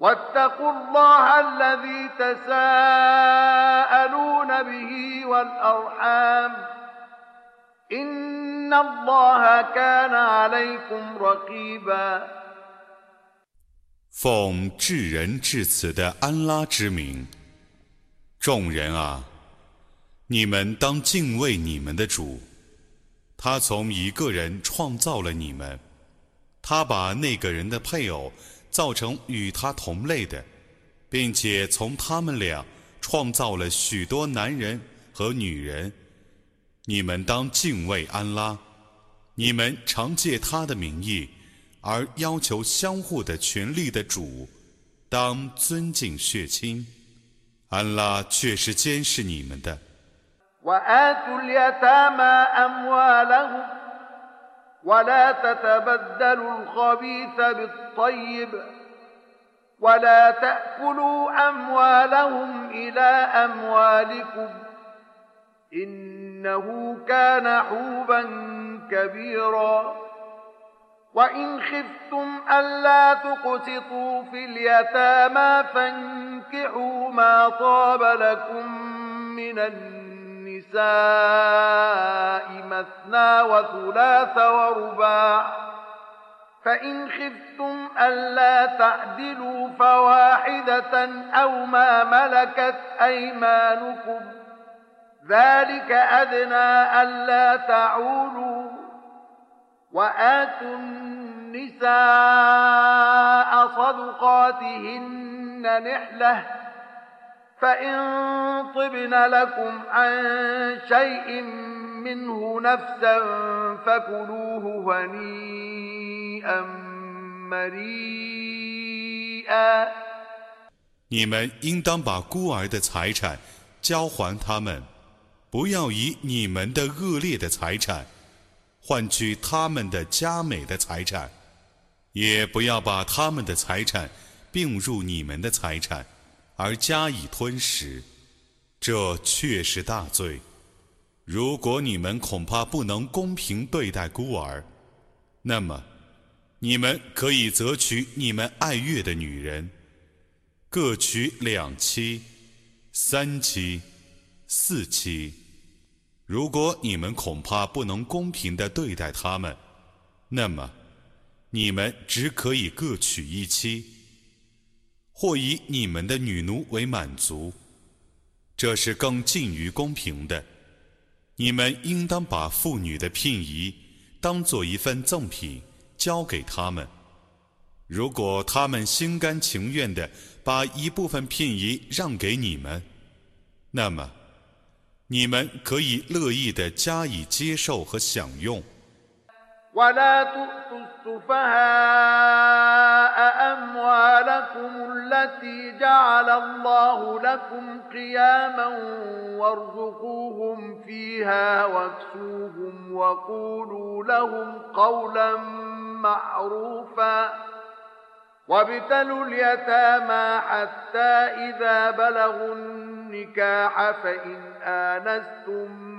واتقوا الله الذي تساءلون به والأرحام إن الله كان عليكم رقيبا 奉至仁至慈的安拉之名，众人啊，你们当敬畏你们的主。他从一个人创造了你们，他把那个人的配偶 造成与他同类的，并且从他们俩创造了许多男人和女人。你们当敬畏安拉，你们常借他的名义。而要求相互的权利的主，当尊敬血亲。安拉却是监视你们的。ولا تتبدلوا الخبيث بالطيب ولا تأكلوا أموالهم إلى أموالكم إنه كان حوبا كبيرا وإن خفتم ألا تقسطوا في اليتامى فانكحوا ما طاب لكم من النار النساء مثنى وثلاث ورباع. فإن خفتم ألا تعدلوا فواحدة أو ما ملكت أيمانكم. ذلك أدنى ألا تعولوا وآتوا النساء صدقاتهن نحلة فإن طبن لكم عن شيء منه نفسا فكلوه هنيئا مريئا 你们应当把孤儿的财产交还他们，不要以你们的恶劣的财产。换取他们的佳美的财产，也不要把他们的财产并入你们的财产， 而加以吞食，这却是大罪。如果你们恐怕不能公平对待孤儿，那么你们可以择取你们爱悦的女人，各娶两妻、三妻、四妻。如果你们恐怕不能公平地对待他们，那么你们只可以各娶一妻，或以你们的女奴为满足，这是更近于公平的。你们应当把妇女的聘仪当做一份赠品交给他们。如果他们心甘情愿地把一部分聘仪让给你们，那么。你们可以乐意的加以接受和享用。السفهاء أموالكم التي جعل الله لكم قياما وارزقوهم فيها واكسوهم وقولوا لهم قولا معروفا وابتلوا اليتامى حتى إذا بلغوا النكاح فإن آنستم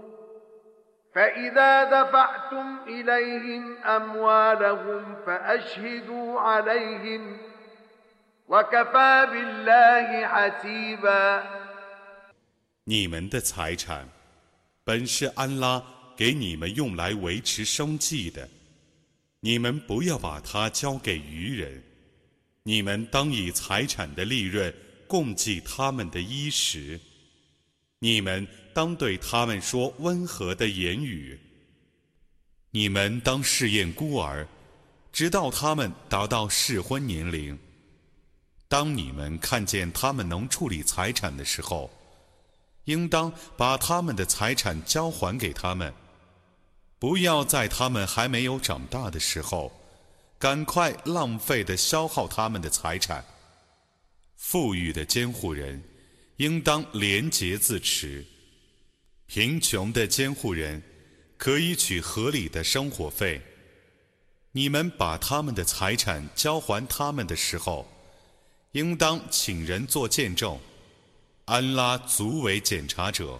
فإذا دفعتم إليهم أموالهم فأشهدوا عليهم وكفى بالله حسيبا 你们的财产本是安拉给你们用来维持生计的，你们不要把它交给愚人。你们当以财产的利润供给他们的衣食，你们 当对他们说温和的言语。你们当试验孤儿，直到他们达到适婚年龄。当你们看见他们能处理财产的时候，应当把他们的财产交还给他们，不要在他们还没有长大的时候，赶快浪费的消耗他们的财产。富裕的监护人应当廉洁自持，贫穷的监护人。可以取合理的生活费。你们把他们的财产交还他们的时候，应当请人做见证。安拉足为检查者。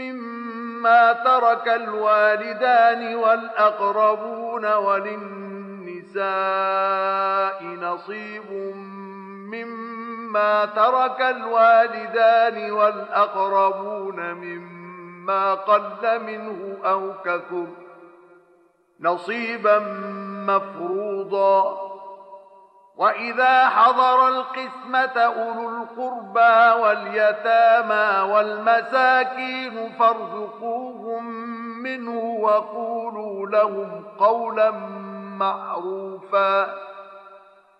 مما ترك الوالدان والأقربون مما قل منه أو كثر نصيبا مفروضا وإذا حضر القسمة أولو القربى واليتامى والمساكين فارزقوهم منه وقولوا لهم قولا معروفا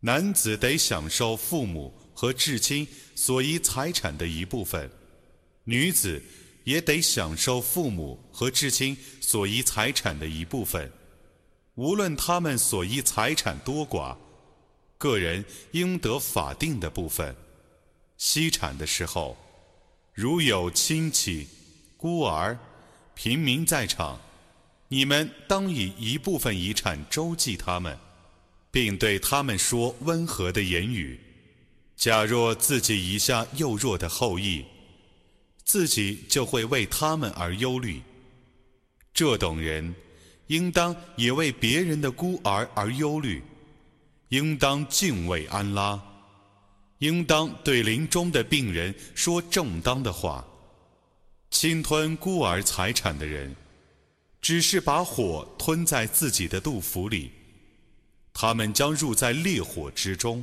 男子得享受父母和至亲所遗财产的一部分，女子也得享受父母和至亲所遗财产的一部分。无论他们所遗财产多寡，个人应得法定的部分。析产的时候，如有亲戚、孤儿、平民在场。你们当以一部分遗产周济他们，并对他们说温和的言语。假若自己遗下幼弱的后裔，自己就会为他们而忧虑。这等人，应当也为别人的孤儿而忧虑。应当敬畏安拉，应当对临终的病人说正当的话。侵吞孤儿财产的人。只是把火吞在自己的肚腹里，他们将入在烈火之中。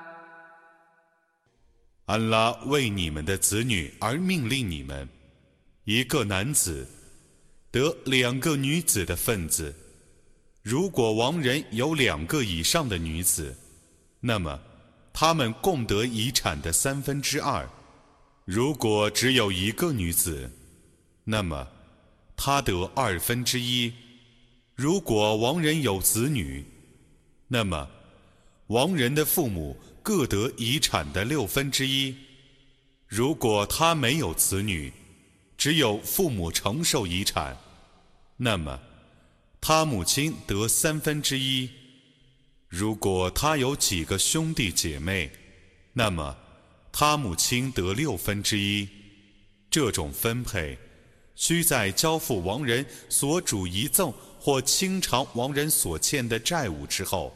安拉为你们的子女而命令你们：一个男子得两个女子的份子。如果亡人有两个以上的女子，那么他们共得遗产的三分之二；如果只有一个女子，那么他得二分之一；如果亡人有子女，那么亡人的父母。各得遗产的六分之一。如果他没有子女，只有父母承受遗产，那么他母亲得三分之一。如果他有几个兄弟姐妹，那么他母亲得六分之一。这种分配，需在交付亡人所主遗赠或清偿亡人所欠的债务之后。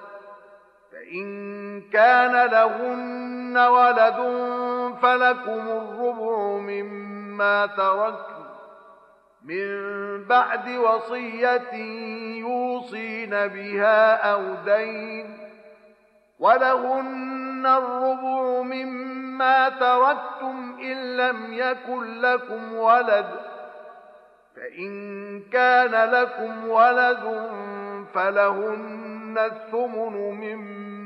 كان لهن ولد فلكم الربع مما تركن من بعد وصية يوصين بها أو دين ولهن الربع مما تركتم إن لم يكن لكم ولد فإن كان لكم ولد فلهن الثمن مما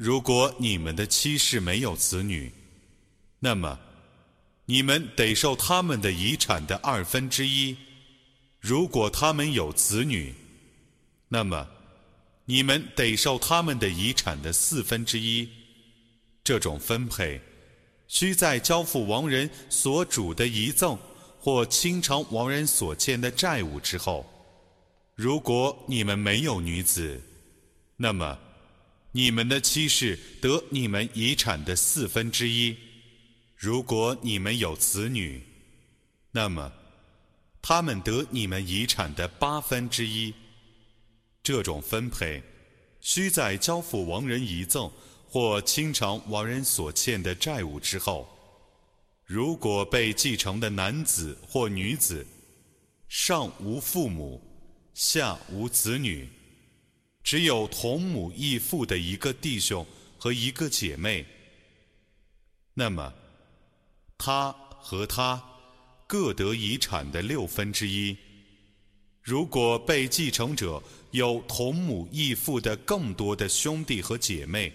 如果你们的妻室没有子女，那么你们得受他们的遗产的二分之一；如果他们有子女，那么你们得受他们的遗产的四分之一。这种分配需在交付亡人所主的遗赠或清偿亡人所欠的债务之后。如果你们没有女子，那么。你们的妻室得你们遗产的四分之一，如果你们有子女，那么他们得你们遗产的八分之一。这种分配需在交付亡人遗赠或清偿亡人所欠的债务之后。如果被继承的男子或女子上无父母，下无子女。只有同母异父的一个弟兄和一个姐妹，那么他和他各得遗产的六分之一。如果被继承者有同母异父的更多的兄弟和姐妹，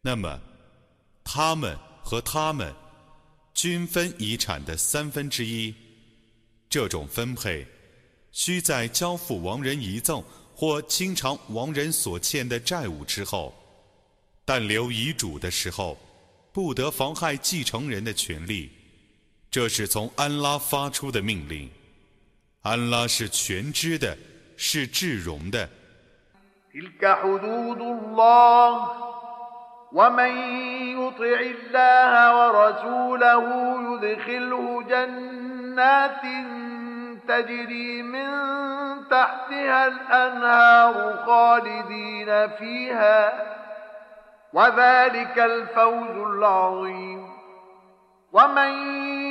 那么他们和他们均分遗产的三分之一。这种分配需在交付亡人遗赠。或清偿亡人所欠的债务之后，但留遗嘱的时候，不得妨害继承人的权利。这是从安拉发出的命令。安拉是全知的，是至荣的。تجري من تحتها الأنهار خالدين فيها وذلك الفوز العظيم ومن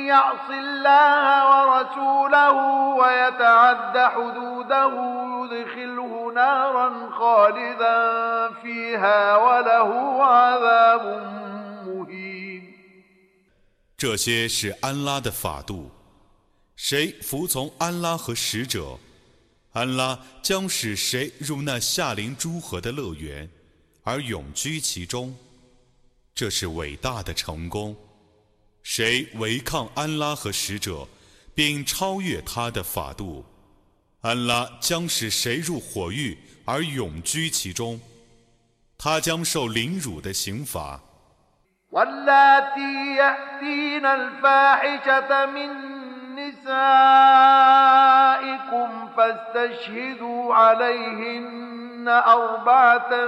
يعص الله ورسوله ويتعد حدوده يدخله نارا خالدا فيها وله عذاب مهين 这些是安拉的法度。 谁服从安拉和使者，安拉将使谁入那夏林诸河的乐园，而永居其中。这是伟大的成功。谁违抗安拉和使者，并超越他的法度，安拉将使谁入火狱而永居其中。他将受凌辱的刑罚。نسائكم فاستشهدوا عليهن أربعة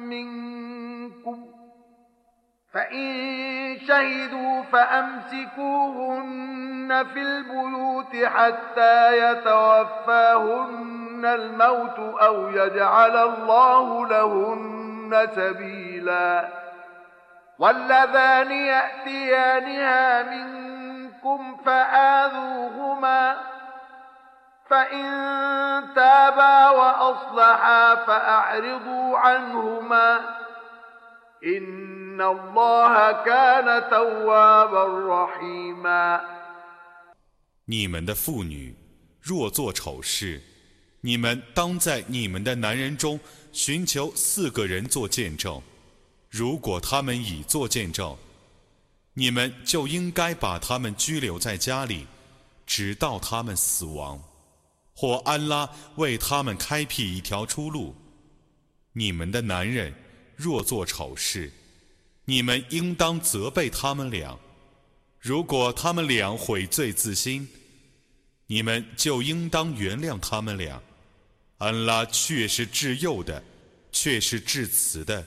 منكم. فإن شهدوا فأمسكوهن في البيوت حتى يتوفاهن الموت أو يجعل الله لهن سبيلا. واللذان يأتيانها منكم فآذوهما فإن تابا وأصلحا فأعرضوا عنهما إن الله كان توابا رحيما 你们的妇女若做丑事，你们当在你们的男人中寻求四个人做见证。如果他们已做见证， 你们就应该把他们拘留在家里，直到他们死亡，或安拉为他们开辟一条出路。你们的男人若做丑事，你们应当责备他们俩。如果他们俩悔罪自新，你们就应当原谅他们俩。安拉却是至幼的，却是至慈的。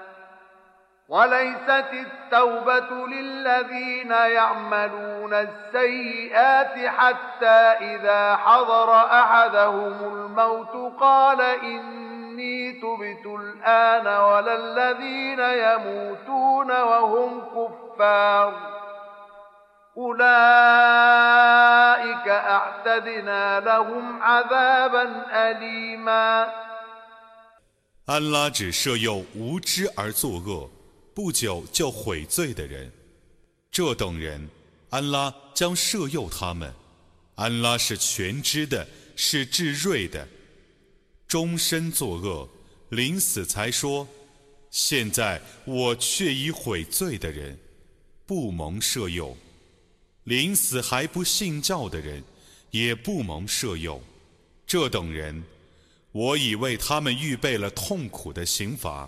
وليست التوبة للذين يعملون السيئات حتى إذا حضر أحدهم الموت قال إني تبت الآن ولا الذين يموتون وهم كفار أولئك أعتدنا لهم عذابا أليما 安拉只赦宥无知而作恶。 不久就悔罪的人，这等人，安拉将赦宥他们。安拉是全知的，是至睿的。终身作恶，临死才说：“现在我却已悔罪的人，不蒙赦宥；临死还不信教的人，也不蒙赦宥。这等人，我已为他们预备了痛苦的刑罚。”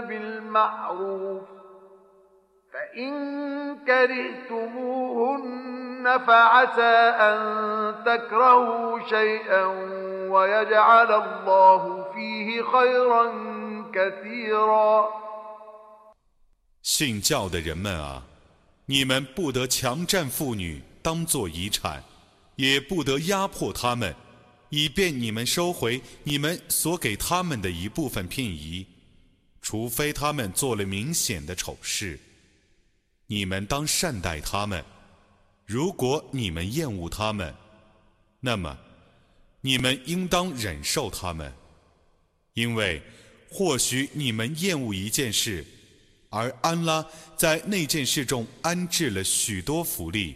بالمعروف فإن كرهتموهن فعسى أن تكرهوا شيئا ويجعل الله فيه خيرا كثيرا 信教的人们啊，你们不得强占妇女当做遗产，也不得压迫他们，以便你们收回你们所给他们的一部分聘仪， 除非他们做了明显的丑事。你们当善待他们，如果你们厌恶他们，那么你们应当忍受他们，因为或许你们厌恶一件事，而安拉在那件事中安置了许多福利。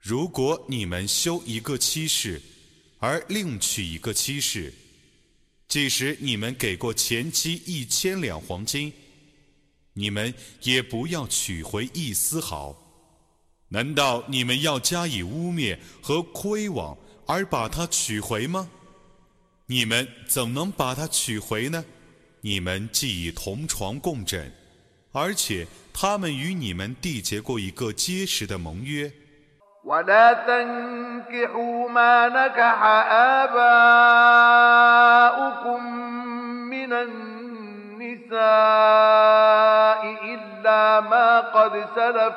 如果你们修一个七世，而另娶一个妻室，即使你们给过前妻一千两黄金，你们也不要取回一丝毫。难道你们要加以污蔑和亏枉，而把它取回吗？你们怎能把它取回呢？你们既已同床共枕，而且他们与你们缔结过一个结实的盟约。ولا تنكحوا ما نكح آباؤكم من النساء إلا ما قد سلف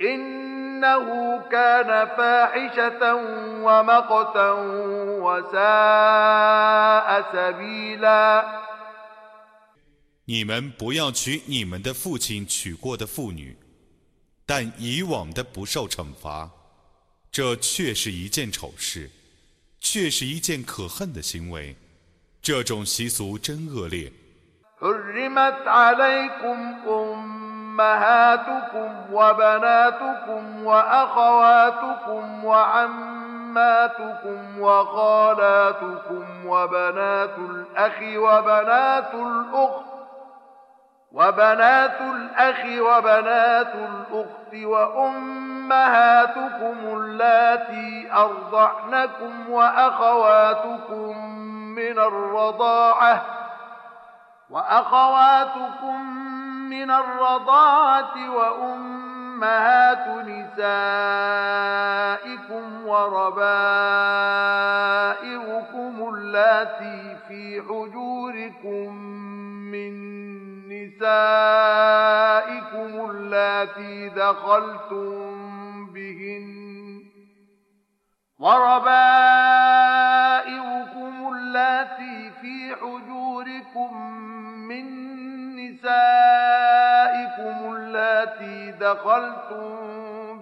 إنه كان فاحشة ومقتا وساء سبيلا 你们不要娶你们的父亲娶过的妇女。 但以往的不受惩罚，这却是一件丑事，却是一件可恨的行为。这种习俗真恶劣。وبنات الأخ وبنات الأخت وأمهاتكم اللاتي أرضعنكم وأخواتكم من الرضاعة وأخواتكم من الرضاعة وأمهات نسائكم وربائبكم اللاتي في حجوركم من نسائكم اللاتي دخلتم بهن وربائبكم اللاتي في حجوركم من نسائكم اللاتي دخلتم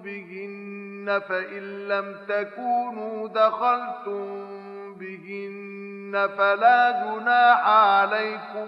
بهن فإن لم تكونوا دخلتم بهن فلا جناح عليكم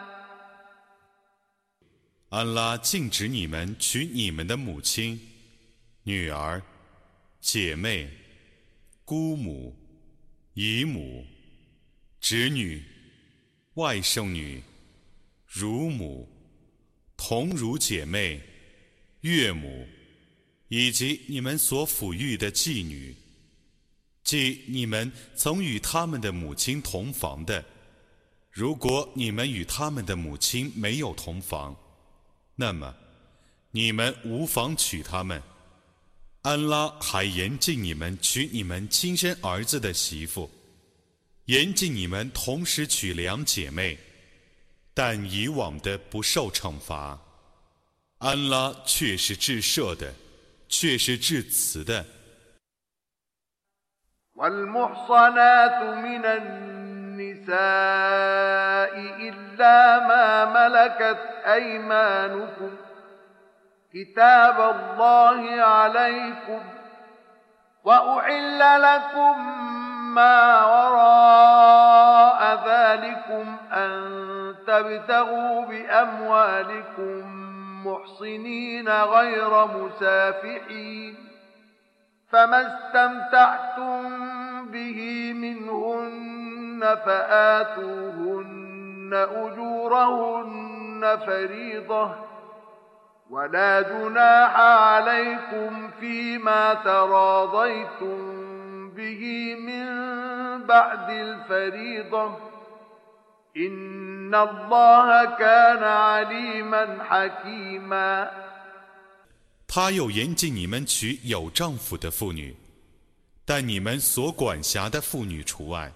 安拉禁止你们娶你们的母亲、女儿、姐妹、姑母、姨母、侄女、外甥女、乳母、同乳姐妹、岳母，以及你们所抚育的妓女，即你们曾与他们的母亲同房的。如果你们与他们的母亲没有同房，那么，你们无妨娶他们。安拉还严禁你们娶你们亲生儿子的媳妇，严禁你们同时娶两姐妹，但以往的不受惩罚。安拉却是至赦的，却是至慈的。النساء إلا ما ملكت أيمانكم. كتاب الله عليكم. وأحل لكم ما وراء ذلكم أن تبتغوا بأموالكم محصنين غير مسافحين. فما استمتعتم به منهن فآتوهن أجورهن فريضة ولا جناح عليكم فيما تراضيتم به من بعد الفريضة إن الله كان عليما حكيما 他又严禁你们娶有丈夫的妇女，但你们所管辖的妇女除外。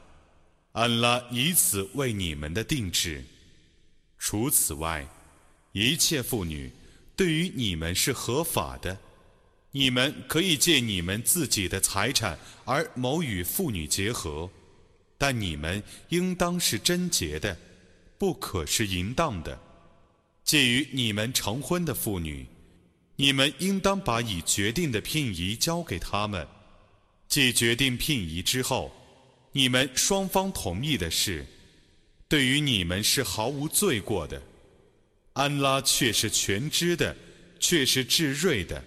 安拉以此为你们的定制。除此外，一切妇女对于你们是合法的。你们可以借你们自己的财产而谋与妇女结合，但你们应当是贞洁的，不可是淫荡的。介于你们成婚的妇女，你们应当把已决定的聘仪交给他们。既决定聘仪之后，你们双方同意的事，对于你们是毫无罪过的。安拉却是全知的，却是至睿的。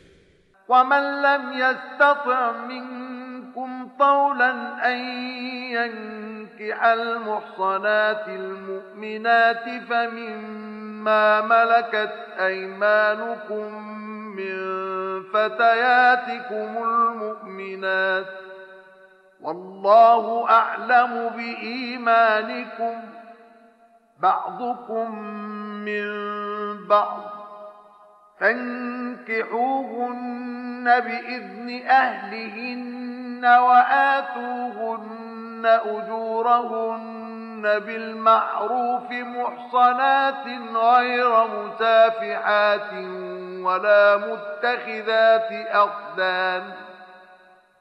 والله أعلم بإيمانكم. بعضكم من بعض. فانكحوهن بإذن أهلهن وآتوهن أجورهن بالمعروف محصنات غير مسافحات ولا متخذات أخدان.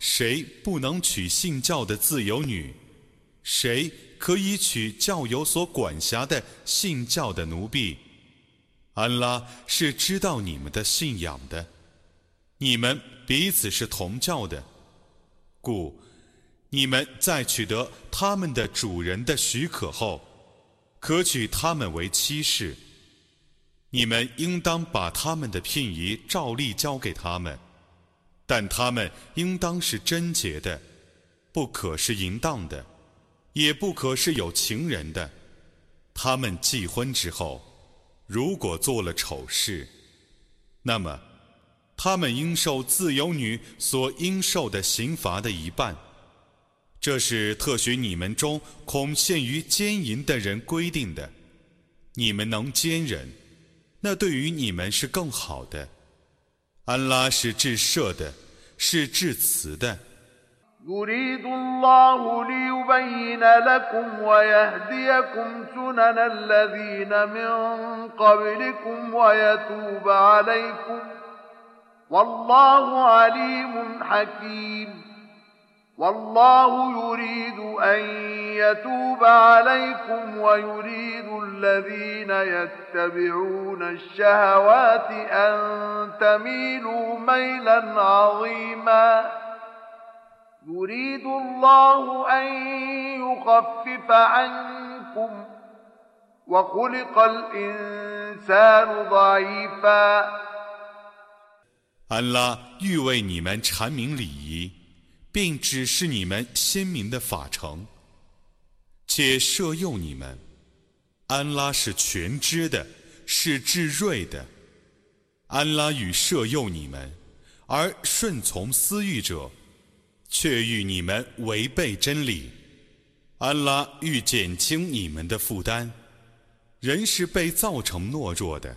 谁不能娶信教的自由女？谁可以娶教友所管辖的信教的奴婢？安拉是知道你们的信仰的，你们彼此是同教的，故。你们在取得他们的主人的许可后，可取他们为妻室。你们应当把他们的聘仪照例交给他们，但他们应当是贞洁的，不可是淫荡的，也不可是有情人的。他们继婚之后，如果做了丑事，那么他们应受自由女所应受的刑罚的一半。这是特许你们中恐陷于奸淫的人规定的。你们能坚忍，那对于你们是更好的。安拉是至赦的，是至慈的。والله يريد أن يتوب عليكم ويريد الذين يتبعون الشهوات أن تميلوا ميلا عظيما يريد الله أن يخفف عنكم وخلق الإنسان ضعيفا 安拉欲为你们阐明礼仪。 并指示你们鲜明的法程，且摄诱你们。安拉是全知的，是至睿的。安拉与摄诱你们，而顺从私欲者，却欲你们违背真理。安拉欲减轻你们的负担。人是被造成懦弱的。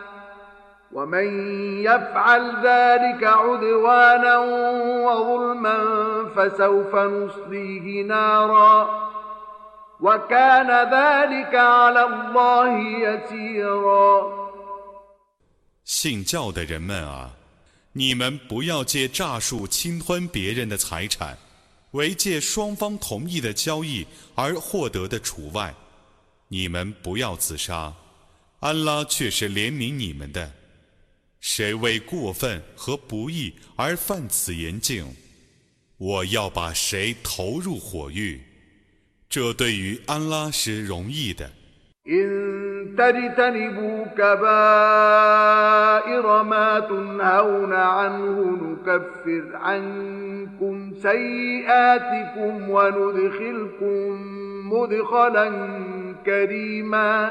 ومن يفعل ذلك عدوانا وظلما فسوف نصليه نارا وكان ذلك على الله يسيرا 信教的人们啊，你们不要借诈术侵吞别人的财产，为借双方同意的交易而获得的除外。你们不要自杀，安拉却是怜悯你们的。 谁为过分和不义而犯此言境，我要把谁投入火狱。这对于安拉是容易的。 تجتنبوا كبائر ما تنهون عنه نكفر عنكم سيئاتكم وندخلكم مدخلا كريما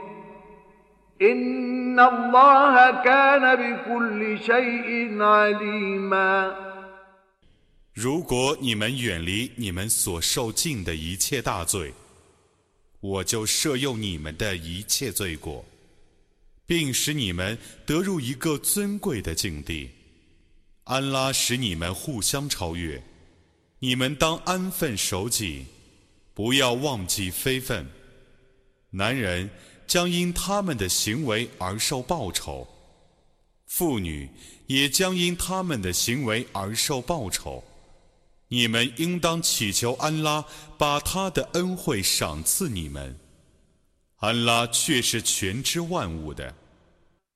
ان الله كان بكل شيء عليما 如果你们远离你们所受尽的一切大罪，我就赦宥你们的一切罪过，并使你们得入一个尊贵的境地。安拉使你们互相超越，你们当安分守己，不要忘记非分。男人 将因他们的行为而受报酬，妇女也将因他们的行为而受报酬。你们应当祈求安拉把他的恩惠赏赐你们，安拉却是全知万物的。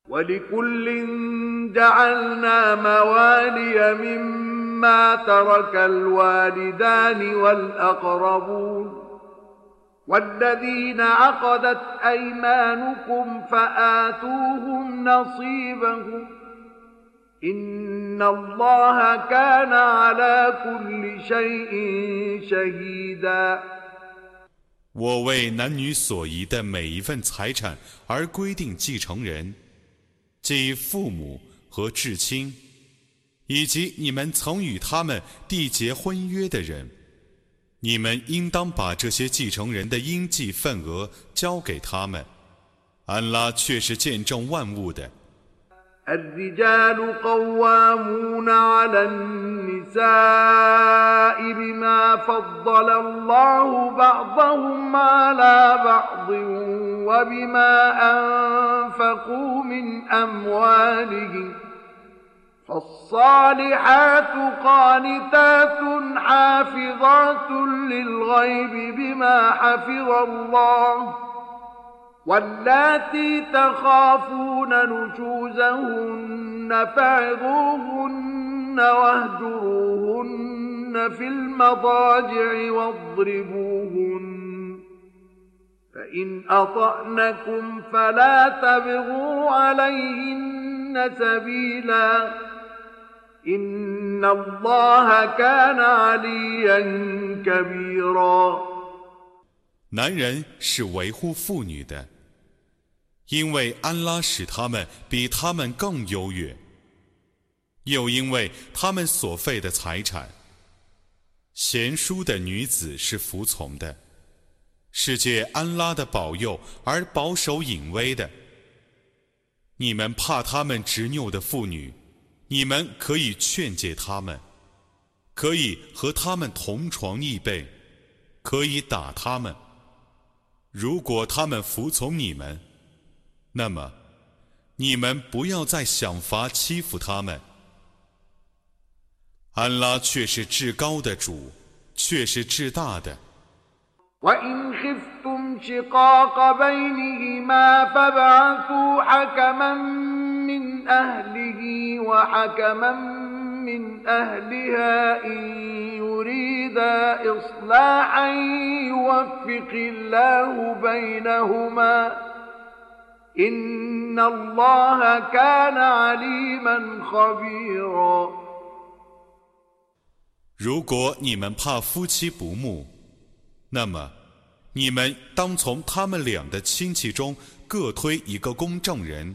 ولكل جعلنا موالي مما ترك الوالدان والأقربون والذين عقدت أيمانكم فآتوهم نصيبهم إن الله كان على كل شيء شهيدا 我为男女所遗的每一份财产而规定继承人。即父母和至亲，以及你们曾与他们缔结婚约的人， 你们应当把这些继承人的应计份额交给他们。安拉却是见证万物的。النساء بما فضل الله بعضهم على بعض وبما أنفقوا من أموالهم فالصالحات قانتات حافظات للغيب بما حفظ الله واللاتي تخافون نشوزهن فعظوهن واهجروهن في المضاجع واضربوهن فإن أطعنكم فلا تبغوا عليهن سبيلا إن الله كان عليا كبيرا 男人是维护妇女的，因为安拉使他们比他们更优越。又因为他们所费的财产，贤淑的女子是服从的，是借安拉的保佑而保守隐微的。你们怕他们执拗的妇女， 你们可以劝诫他们，可以和他们同床异被，可以打他们。如果他们服从你们，那么你们不要再想法欺负他们。安拉却是至高的主，却是至大的。وإن خفتم شقاق بينهما فابعثوا حكما من أهله وحكما من أهلها إن يريدا إصلاحا يوفق الله بينهما إن الله كان عليما خبيرا 如果你们怕夫妻不睦，那么你们当从他们俩的亲戚中各推一个公证人。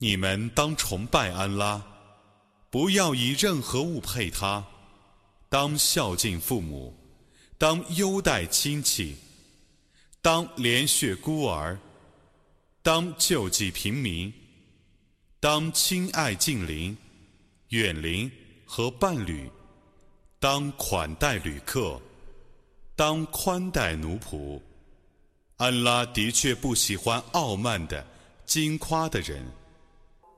你们当崇拜安拉，不要以任何物配他；当孝敬父母，当优待亲戚，当怜恤孤儿，当救济平民，当亲爱近邻、远邻和伴侣，当款待旅客，当宽待奴仆。安拉的确不喜欢傲慢的、矜夸的人。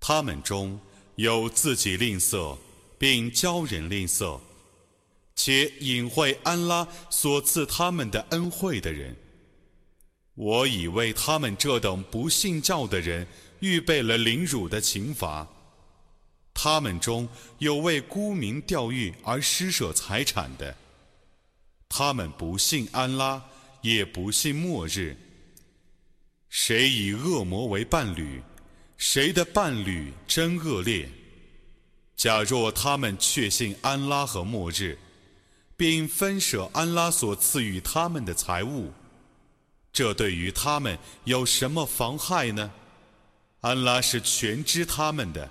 他们中有自己吝啬，并教人吝啬，且隐晦安拉所赐他们的恩惠的人。我已为他们这等不信教的人预备了凌辱的刑罚。他们中有为沽名钓誉而施舍财产的，他们不信安拉。也不信末日。谁以恶魔为伴侣，谁的伴侣真恶劣。假若他们确信安拉和末日，并分舍安拉所赐予他们的财物，这对于他们有什么妨害呢？安拉是全知他们的。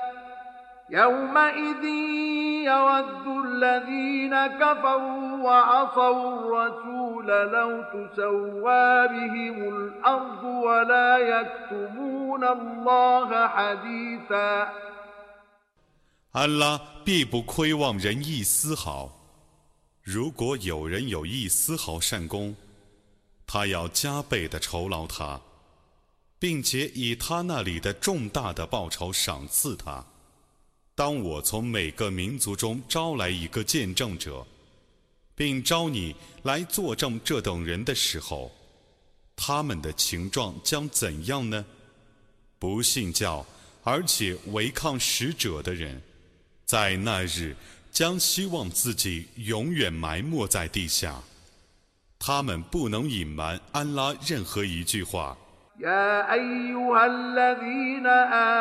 يومئذ يود الذين كفروا وعصوا الرسول لو تسوى بهم الأرض ولا يكتمون الله حديثا 安拉必不亏望人一丝毫。如果有人有一丝毫善功，他要加倍的酬劳他，并且以他那里的重大的报酬赏赐他。 当我从每个民族中招来一个见证者，并招你来作证这等人的时候，他们的情状将怎样呢？不信教而且违抗使者的人，在那日将希望自己永远埋没在地下，他们不能隐瞒安拉任何一句话。يا أيها الذين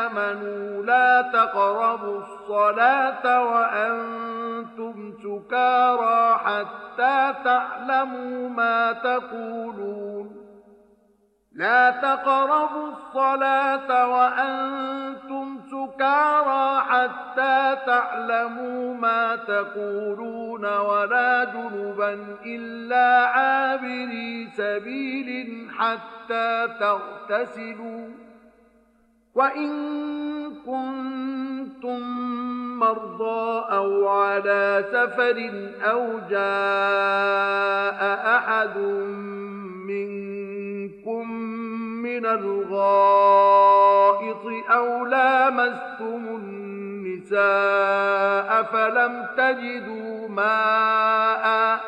آمنوا لا تقربوا الصلاة وأنتم سكارى حتى تعلموا ما تقولون. لا تقربوا الصلاة وأنتم سكارى حتى تعلموا ما تقولون ولا جنبا إلا عابري سبيل حتى تغتسلوا. وإن كنتم مرضى أو على سفر أو جاء أحد منكم من الغائط أو لامستم النساء فلم تجدوا ماء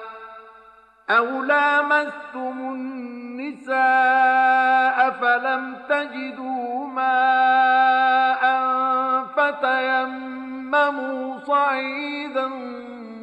أو لامستم النساء فلم تجدوا ماء فتيمموا صعيدا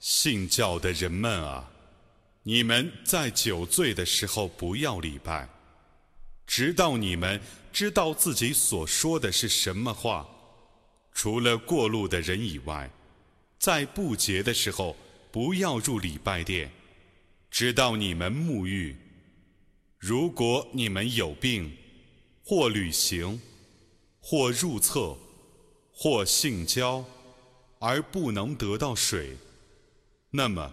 信教的人们啊，你们在酒醉的时候不要礼拜，直到你们知道自己所说的是什么话。除了过路的人以外，在不洁的时候不要入礼拜殿，直到你们沐浴。如果你们有病，或旅行，或入厕，或性交，而不能得到水，那么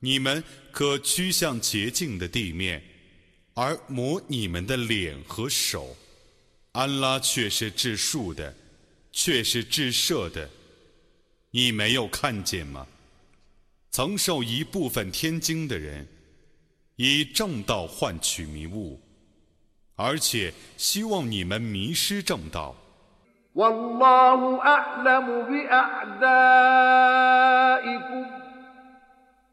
你们可趋向洁净的地面，而抹你们的脸和手。安拉却是治树的，却是治赦的。你没有看见吗？曾受一部分天经的人，以正道换取迷雾，而且希望你们迷失正道。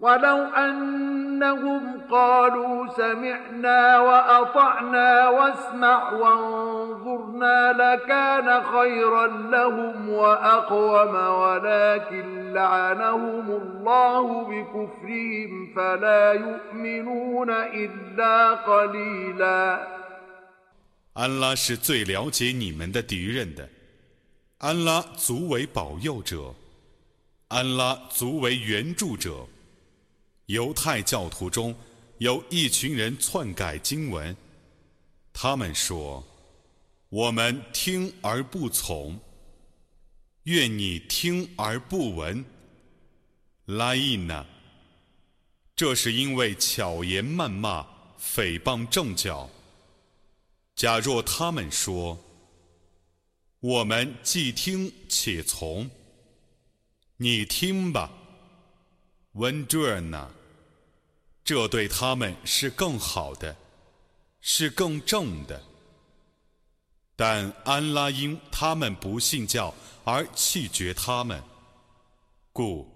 ولو أنهم قالوا سمعنا وأطعنا واسمع وانظرنا لكان خيرا لهم وأقوم ولكن لعنهم الله بكفرهم فلا يؤمنون إلا قليلا 安拉是最了解你们的敌人的，安拉足为保佑者，安拉足为援助者。 犹太教徒中有一群人篡改经文，他们说：“我们听而不从，愿你听而不闻。”拉印呢？这是因为巧言谩骂、诽谤正教。假若他们说：“我们既听且从，你听吧。”温朱尔呢？这对他们是更好的，是更正的。但安拉因他们不信教而弃绝他们，故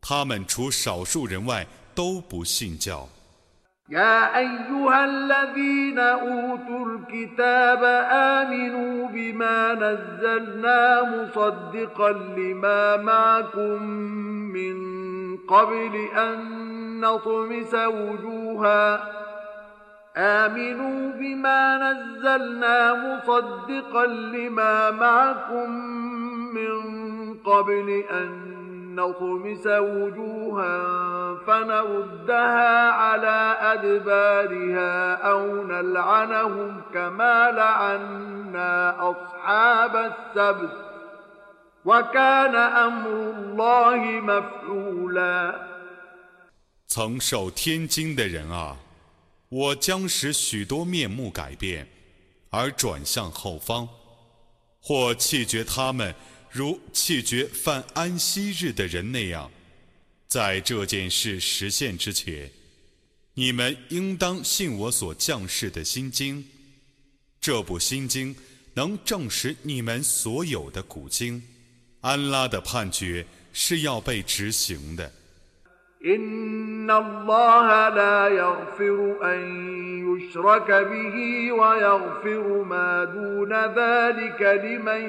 他们除少数人外都不信教。نطمس وجوها. آمنوا بما نزلنا مصدقا لما معكم من قبل أن نطمس وجوها فنردها على أدبارها أو نلعنهم كما لعنا أصحاب السبت. 曾受天经的人啊，我将使许多面目改变，而转向后方，或弃绝他们，如弃绝犯安息日的人那样。在这件事实现之前，你们应当信我所降世的心经。这部心经能证实你们所有的古经。安拉的判决 是要被执行的。 إن الله لا يغفر أن يشرك به ويغفر ما دون ذلك لمن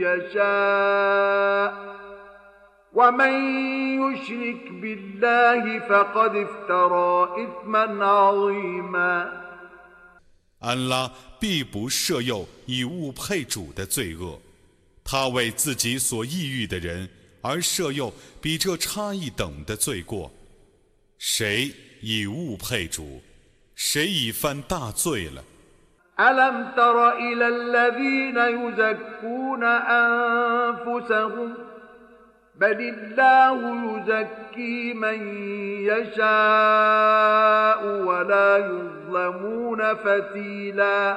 يشاء ومن يشرك بالله فقد افترى إثما عظيما 安拉必不赦宥以物配主的罪恶， 他为自己所抑郁的人而赦宥比这差一等的罪过。谁以物配主，谁已犯大罪了。 ألم تر إلى الذين يزكون أنفسهم بل الله يزكي من يشاء ولا يظلمون فتيلا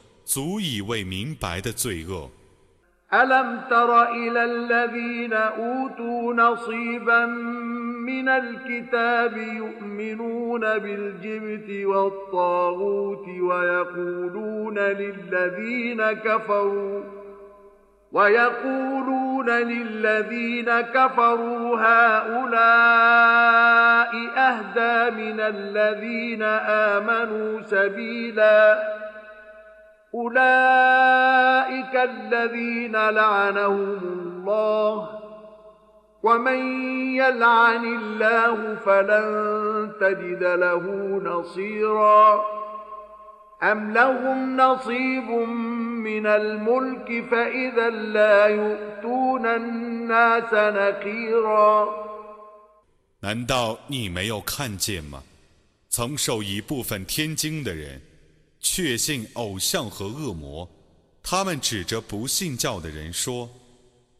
足以为明白的罪恶。 ألم تر إلى الذين أوتوا نصيبا من الكتاب يؤمنون بالجبت والطاغوت ويقولون للذين كفروا ويقولون للذين كفروا هؤلاء أهدى من الذين آمنوا سبيلاً أولئك الذين لعنهم الله ومن يلعن الله فلن تجد له نصيرا أم لهم نصيب من الملك فإذا لا يؤتون الناس نقيرا 难道你没有看见吗？曾受一部分天经的人。 确信偶像和恶魔，他们指着不信教的人说：“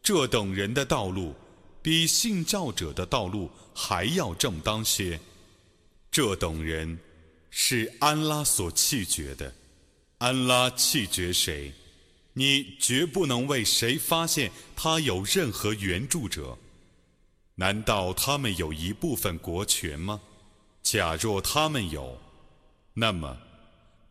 这等人的道路比信教者的道路还要正当些。”这等人是安拉所弃绝的。安拉弃绝谁，你绝不能为谁发现他有任何援助者。难道他们有一部分国权吗？假若他们有，那么。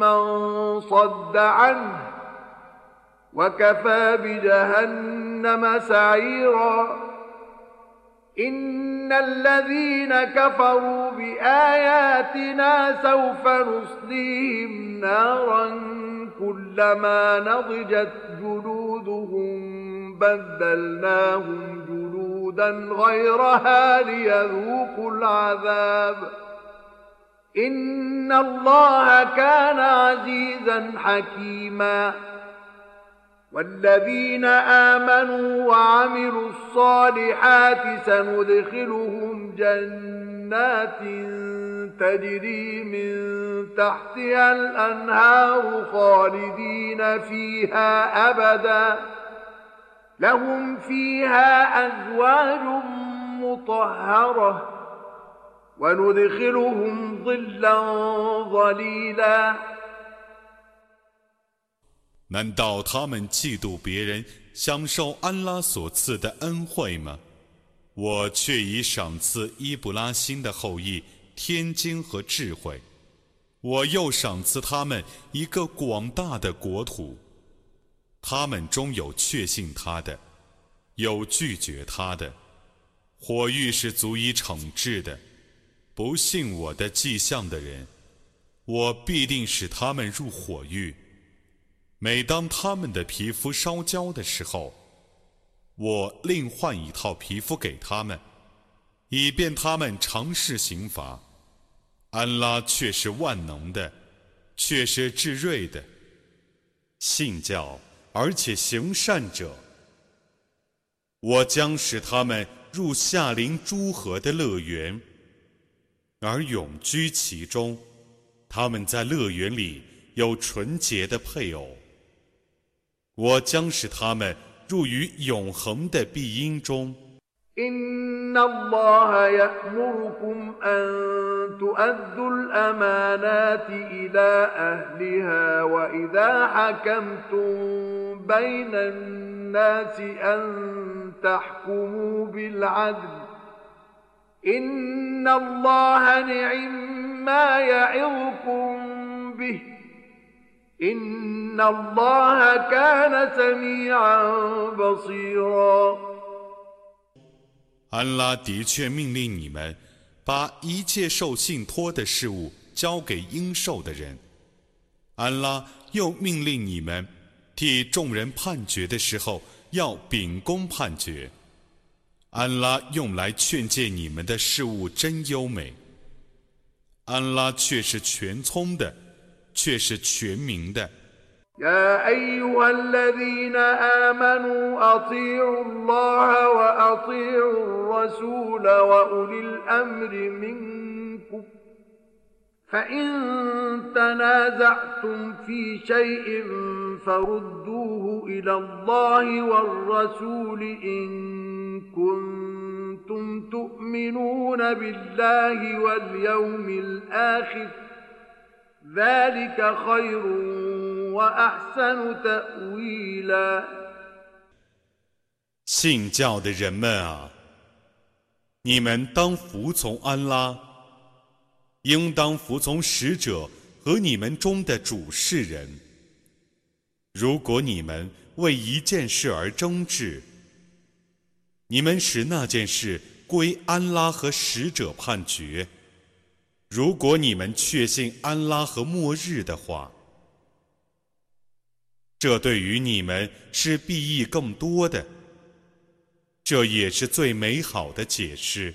من صد عنه وكفى بجهنم سعيرا ان الذين كفروا باياتنا سوف نصليهم نارا كلما نضجت جلودهم بدلناهم جلودا غيرها ليذوقوا العذاب إن الله كان عزيزا حكيما والذين آمنوا وعملوا الصالحات سندخلهم جنات تجري من تحتها الأنهار خالدين فيها أبدا لهم فيها أزواج مطهرة وندخلهم ظلا ظليلا 难道他们嫉妒别人享受安拉所赐的恩惠吗？我却已赏赐伊布拉辛的后裔天经和智慧，我又赏赐他们一个广大的国土。他们中有确信他的，有拒绝他的。火狱是足以惩治的。 不信我的迹象的人，我必定使他们入火狱。每当他们的皮肤烧焦的时候，我另换一套皮肤给他们，以便他们尝试刑罚。安拉却是万能的，却是至睿的。信教而且行善者，我将使他们入夏林诸河的乐园，而永居其中。他们在乐园里有纯洁的配偶。我将使他们入于永恒的庇荫中。إن الله يأمركم أن تؤدوا الأمانات إلى أهلها وإذا حكمتم بين الناس أن تحكموا بالعدل إن الله نعم ما يعظكم به إن الله كان سميعا بصيراً 安拉的确命令你们，把一切受信托的事物交给应受的人。安拉又命令你们，替众人判决的时候要秉公判决。 安拉用来劝诫你们的事物真优美。安拉却是全聪的，却是全明的。يا أيها الذين آمنوا أطيعوا الله وأطيعوا الرسول وأولي الأمر منكم فإن تنازعتم في شيء فردوه إلى الله والرسول إن كنتم تؤمنون بالله واليوم الآخر ذلك خير 信教的人们啊，你们当服从安拉，应当服从使者和你们中的主事人。如果你们为一件事而争执， 你们使那件事归安拉和使者判决。如果你们确信安拉和末日的话。这对于你们是裨益更多的，这也是最美好的解释。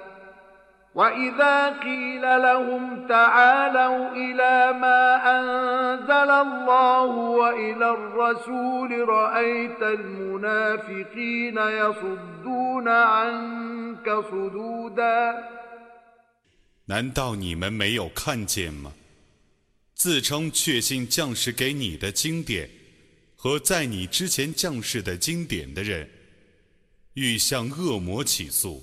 وإذا قيل لهم تعالوا إلى ما أنزل الله وإلى الرسول رأيت المنافقين يصدون عنك صدودا 难道你们没有看见吗？自称确信降世给你的经典和在你之前降世的经典的人，欲向恶魔起诉。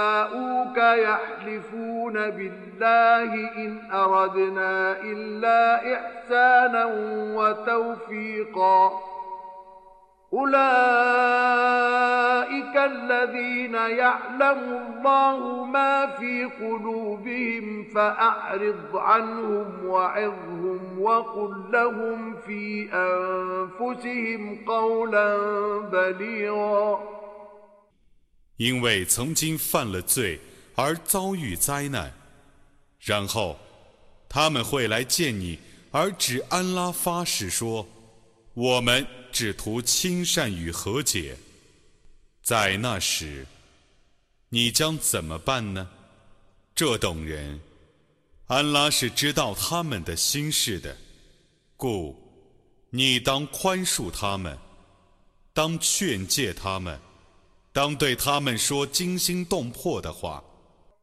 يحلفون بالله إن أردنا إلا إحسانا وتوفيقا أولئك الذين يعلم الله ما في قلوبهم فأعرض عنهم وعظهم وقل لهم في أنفسهم قولا بليغا 因为曾经犯了罪 而遭遇灾难，然后他们会来见你，而指安拉发誓说：“我们。”只图亲善与和解，在那时，你将怎么办呢？这等人，安拉是知道他们的心事的，故你当宽恕他们，当劝诫他们，当对他们说惊心动魄的话。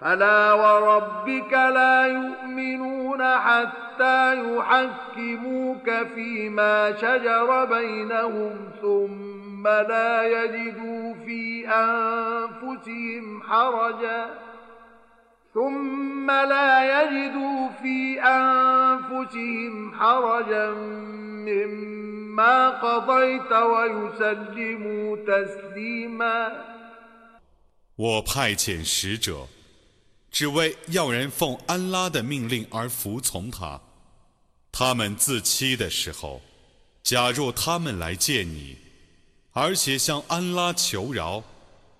فلا وربك لا يؤمنون حتى يحكموك فيما شجر بينهم ثم لا يجدوا في أنفسهم حرجا ثم لا يجدوا في أنفسهم حرجا مما قضيت ويسلموا تسليما 我派遣使者 只为要人奉安拉的命令而服从他。他们自欺的时候，假若他们来见你，而且向安拉求饶，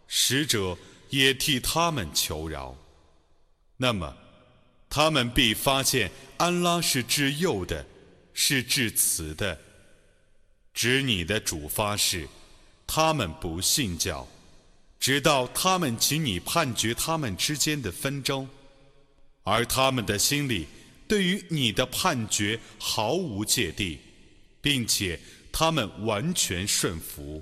使者也替他们求饶，那么他们必发现安拉是至幼的，是至慈的。指你的主发誓，他们不信教。直到他们请你判决他们之间的纷争，而他们的心里对于你的判决毫无芥蒂，并且他们完全顺服。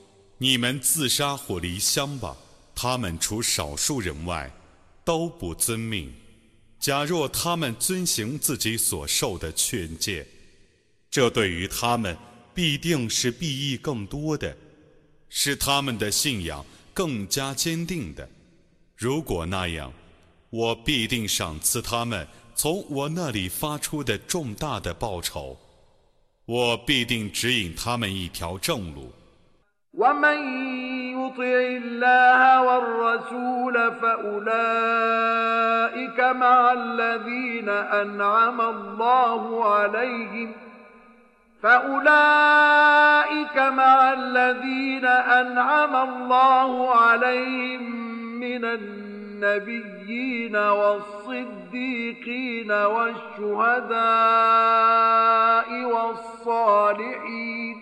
你们自杀或离乡吧，他们除少数人外，都不遵命。假若他们遵行自己所受的劝诫，这对于他们必定是裨益更多的，使他们的信仰更加坚定的。如果那样，我必定赏赐他们从我那里发出的重大的报酬，我必定指引他们一条正路。ومن يطع الله والرسول فأولئك مع الذين أنعم الله عليهم فأولئك مع الذين أنعم الله عليهم من النبيين والصديقين والشهداء والصالحين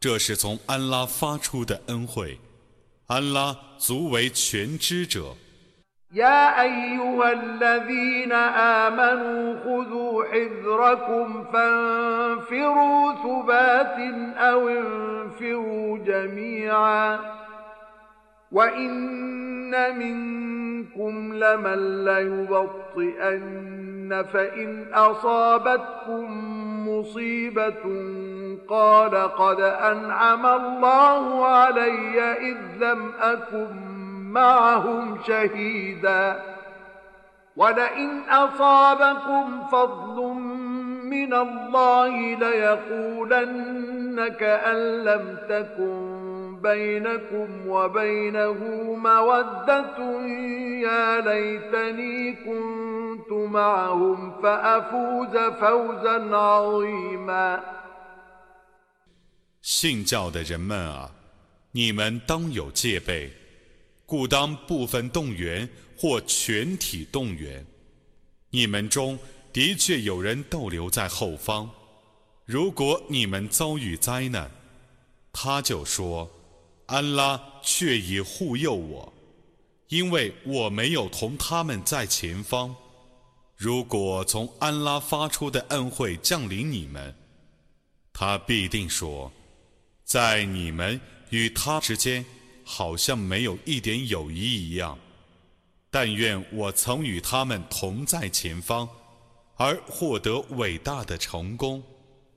这是从安拉发出的恩惠，安拉足为全知者。يا أيها الذين آمنوا خذوا حذركم فانفروا ثبات أو انفروا جميعا وإن منكم لمن ليبطئن فإن أصابتكم مصيبة قال قد أنعم الله علي إذ لم أكن معهم شهيدا ولئن أصابكم فضل من الله ليقولن كأن لم تكن بينكم وبينه مودة يا ليتني كنت معهم فأفوز فوزا عظيما 信教的人们啊，你们当有戒备，故当部分动员或全体动员。你们中的确有人逗留在后方。如果你们遭遇灾难，他就说：“ 安拉却已护佑我，因为我没有同他们在前方。如果从安拉发出的恩惠降临你们，他必定说。”在你们与他之间，好像没有一点友谊一样。但愿我曾与他们同在前方，而获得伟大的成功。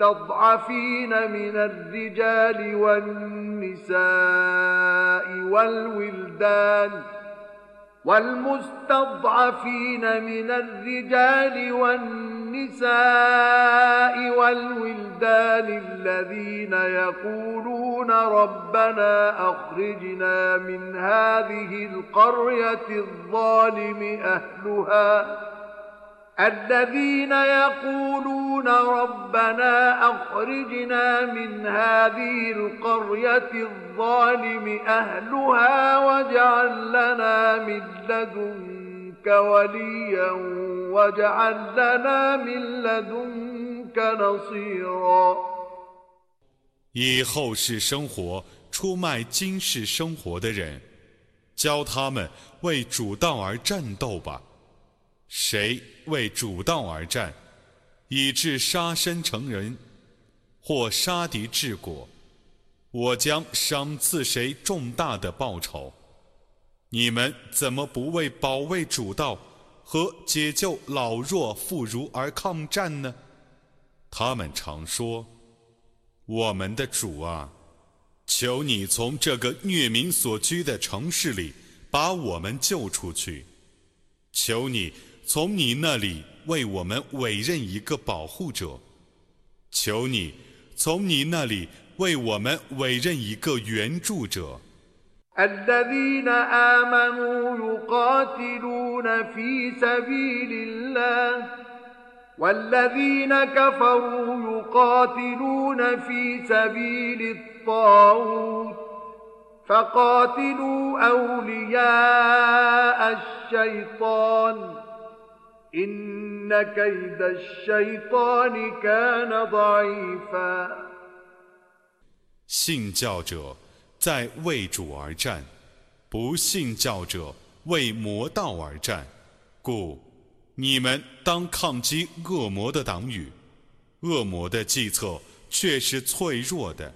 والمستضعفين من الرجال والنساء والولدان والمستضعفين من الرجال والنساء والولدان الذين يقولون ربنا أخرجنا من هذه القرية الظالم أهلها الذين يقولون ربنا اخرجنا من هذه القريه الظالم اهلها واجعل لنا من لدنك وليا واجعل لنا من لدنك نصيرا 以后世生活出卖今世生活的人，教他们为主道而战斗吧。 谁为主道而战，以致杀身成人，或杀敌治国，我将赏赐谁重大的报酬。你们怎么不为保卫主道和解救老弱妇孺而抗战呢？他们常说：“我们的主啊，求你从这个虐民所居的城市里把我们救出去，求你。”从你那里为我们委任一个保护者，求你从你那里为我们委任一个援助者。信教者在为主而战，不信教者为魔道而战，故你们当抗击恶魔的党羽。恶魔的计策却是脆弱的。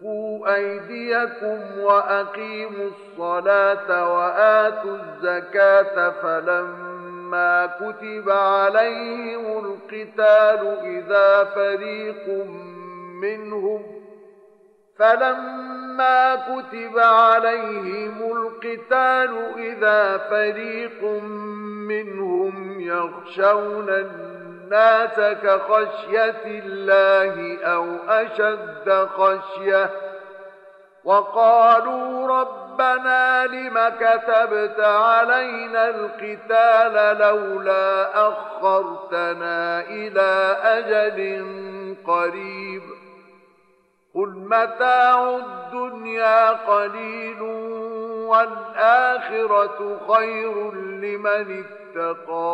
كفوا أيديكم وأقيموا الصلاة وآتوا الزكاة فلما كتب عليهم القتال إذا فريق منهم فلما كتب عليهم القتال إذا فريق منهم يخشون الناس الناس كخشية الله أو أشد خشية وقالوا ربنا لم كتبت علينا القتال لولا أخرتنا إلى أجل قريب قل متاع الدنيا قليل والآخرة خير لمن اتقى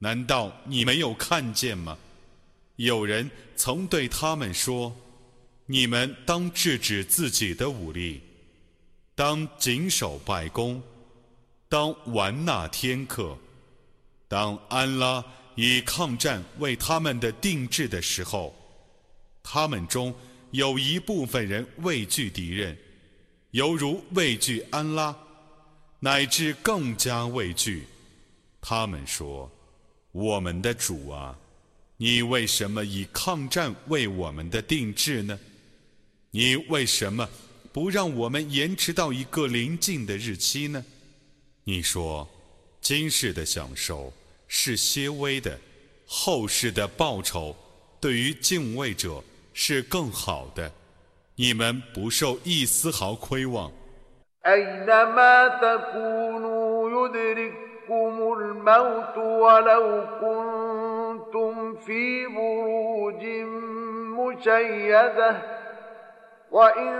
难道你没有看见吗？有人曾对他们说：“你们当制止自己的武力，当谨守拜功，当玩纳天课，当安拉以抗战为他们的定制的时候，他们中 有一部分人畏惧敌人。”犹如畏惧安拉，乃至更加畏惧，他们说：“我们的主啊，你为什么以抗战为我们的定制呢？你为什么不让我们延迟到一个临近的日期呢？你说，今世的享受是些微的，后世的报酬对于敬畏者是更好的。你们不受一丝毫亏望。” أينما تكونوا يدرككم الموت ولو كنتم في بروج مشيدة وإن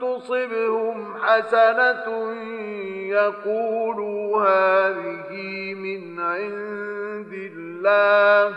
تصبهم حسنة يقولوا هذه من عند الله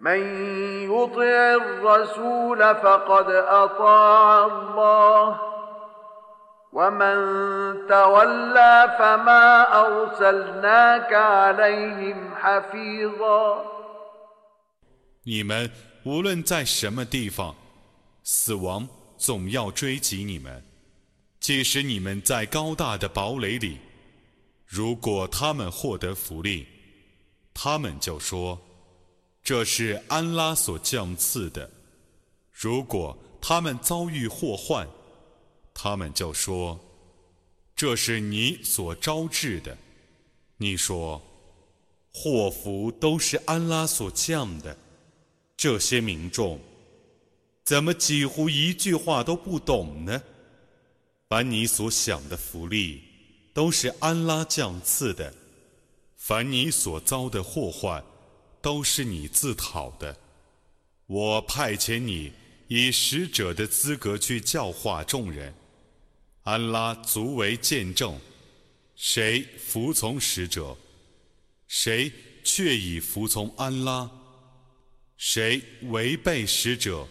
من يطع الرسول فقد اطاع الله ومن تولى فما ارسلناك عليهم حفيظا 你们无论在什么地方，死亡总要追击你们。即使你们在高大的堡垒里，如果他们获得福利，他们就说。 这是安拉所降赐的。如果他们遭遇祸患，他们就说：“这是你所招致的。”你说：“祸福都是安拉所降的。”这些民众怎么几乎一句话都不懂呢？凡你所想的福利，都是安拉降赐的；凡你所遭的祸患，都是你自讨的。我派遣你以使者的资格去教化众人。安拉足为见证，谁服从使者，谁却已服从安拉；谁违背使者，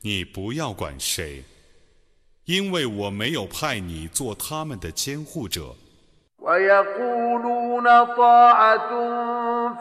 你不要管谁，因为我没有派你做他们的监护者。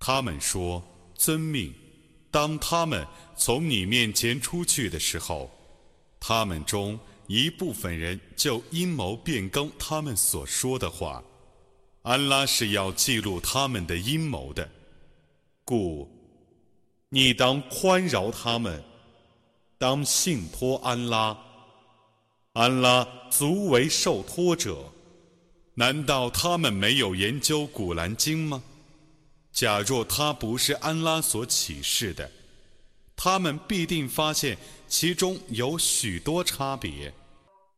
他们说：“遵命。当他们从你面前出去的时候，他们中。”一部分人就阴谋变更他们所说的话，安拉是要记录他们的阴谋的，故你当宽饶他们，当信托安拉，安拉足为受托者。难道他们没有研究古兰经吗？假若他不是安拉所启示的。他们必定发现其中有许多差别。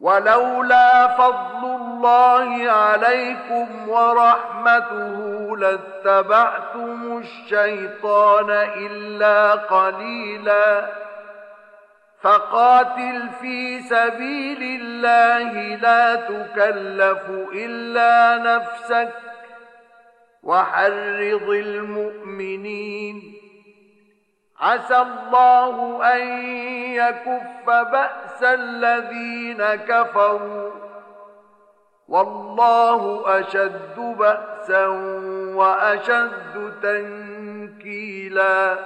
ولولا فضل الله عليكم ورحمته لاتبعتم الشيطان إلا قليلا. فقاتل في سبيل الله لا تكلف إلا نفسك وحرض المؤمنين. عسى الله أن يكف بأس الذين كفروا والله أشد بأسا وأشد تنكيلا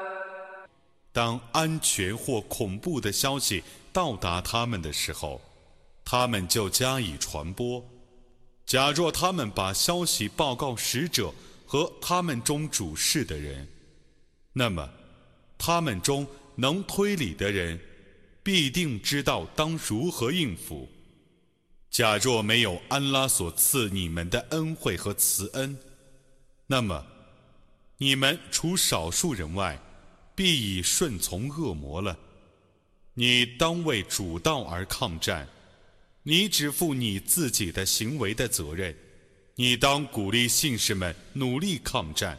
当安全或恐怖的消息到达他们的时候，他们就加以传播。假若他们把消息报告使者和他们中主事的人，那么 他们中能推理的人必定知道当如何应付。假若没有安拉所赐你们的恩惠和慈恩，那么你们除少数人外。必已顺从恶魔了。你当为主道而抗战，你只负你自己的行为的责任。你当鼓励信士们努力抗战。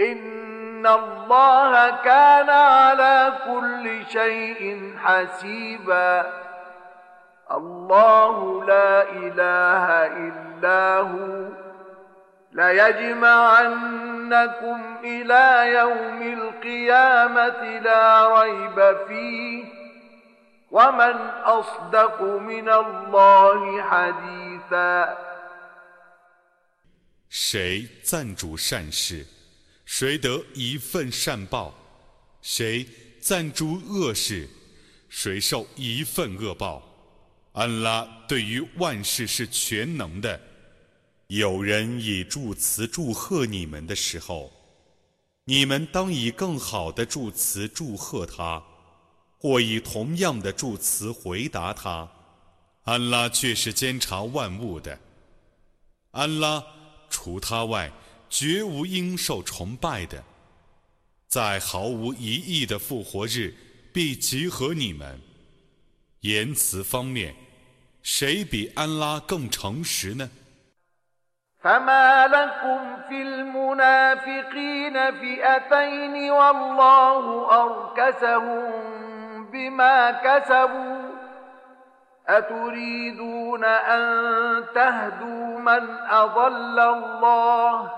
إن الله كان على كل شيء حسيبا الله لا إله إلا هو ليجمعنكم إلى يوم القيامة لا ريب فيه ومن أصدق من الله حديثا 谁赞助善事， 谁得一份善报；谁赞助恶事，谁受一份恶报。安拉对于万事是全能的。有人以祝词祝贺你们的时候，你们当以更好的祝词祝贺他，或以同样的祝词回答他。安拉却是监察万物的。安拉除他外，绝无应受崇拜的。在毫无疑义的复活日，必集合你们。言辞方面，谁比安拉更诚实呢？فما لكم في المنافقين فئتين والله أركسهم بما كسبوا أتريدون أن تهدوا من أضل الله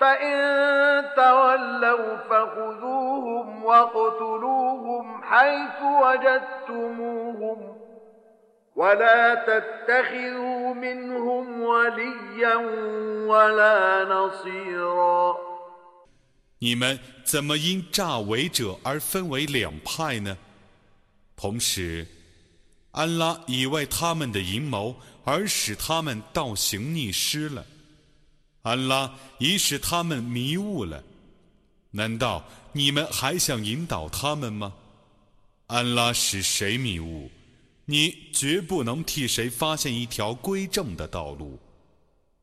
فان تولوا فخذوهم واقتلوهم حيث وجدتموهم 你们怎么因诈伪者而分为两派呢？同时，安拉已为他们的阴谋而使他们倒行逆施了。 安拉已使他们迷雾了。难道你们还想引导他们吗？安拉使谁迷雾？你绝不能替谁发现一条归正的道路。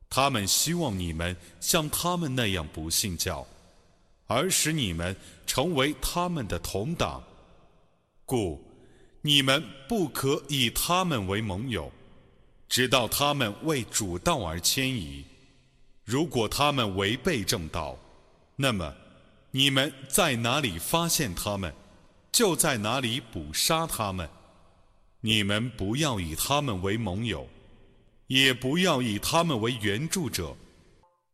他们希望你们像他们那样不信教。而使你们成为他们的同党，故你们不可以他们为盟友，直到他们为主道而迁移。如果他们违背正道，那么你们在哪里发现他们，就在哪里捕杀他们。你们不要以他们为盟友，也不要以他们为援助者。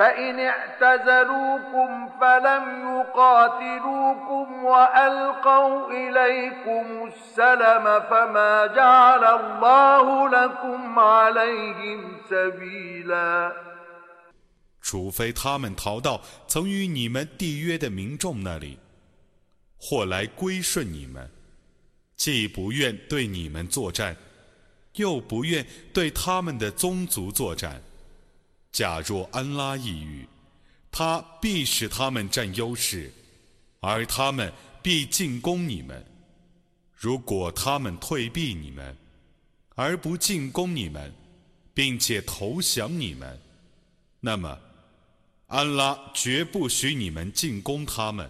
فإن اعتزلوكم فلم يقاتلوكم وألقوا إليكم السلم فما جعل الله لكم عليهم سبيلا 除非他们逃到曾与你们缔约的民众那里，或来归顺你们，既不愿对你们作战，又不愿对他们的宗族作战。 假若安拉抑郁，他必使他们占优势，而他们必进攻你们。如果他们退避你们，而不进攻你们，并且投降你们，那么安拉绝不许你们进攻他们。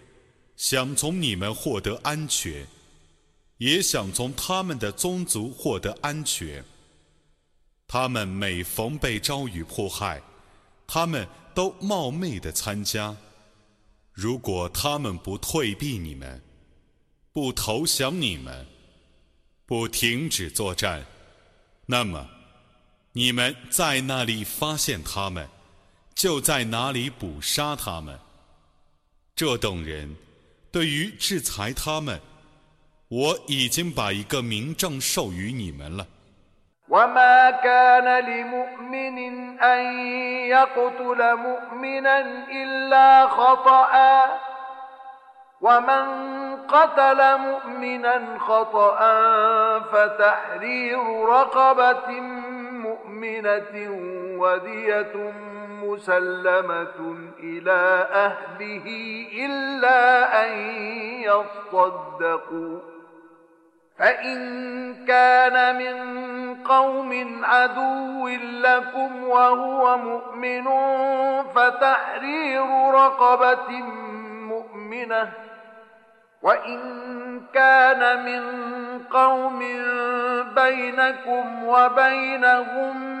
想从你们获得安全，也想从他们的宗族获得安全。他们每逢被遭遇迫害，他们都冒昧的参加。如果他们不退避你们，不投降你们，不停止作战，那么你们在那里发现他们，就在哪里捕杀他们。这等人。对于制裁他们，我已经把一个名证授予你们了。وما كان لمؤمن أن يقتل مؤمنا إلا خطأ ومن قتل مؤمنا خطأ فتحرير رقبة مؤمنة ودية مسلمة إلى أهله إلا أن يصدقوا. فإن كان من قوم عدو لكم وهو مؤمن فتحرير رقبة مؤمنة. وإن كان من قوم بينكم وبينهم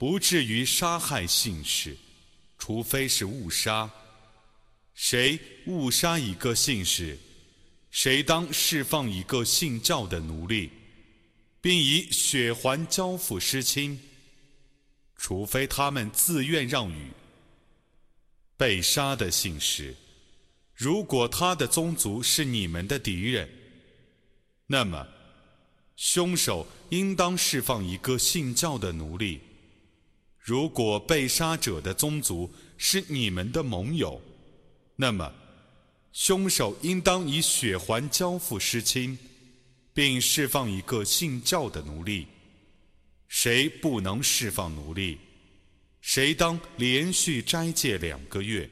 不至于杀害信士，除非是误杀。谁误杀一个信士，谁当释放一个信教的奴隶，并以血还交付失亲。除非他们自愿让与。被杀的信士，如果他的宗族是你们的敌人，那么凶手应当释放一个信教的奴隶。如果被杀者的宗族是你们的盟友，那么凶手应当以血还交付失亲，并释放一个信教的奴隶。谁不能释放奴隶，谁当连续斋戒两个月。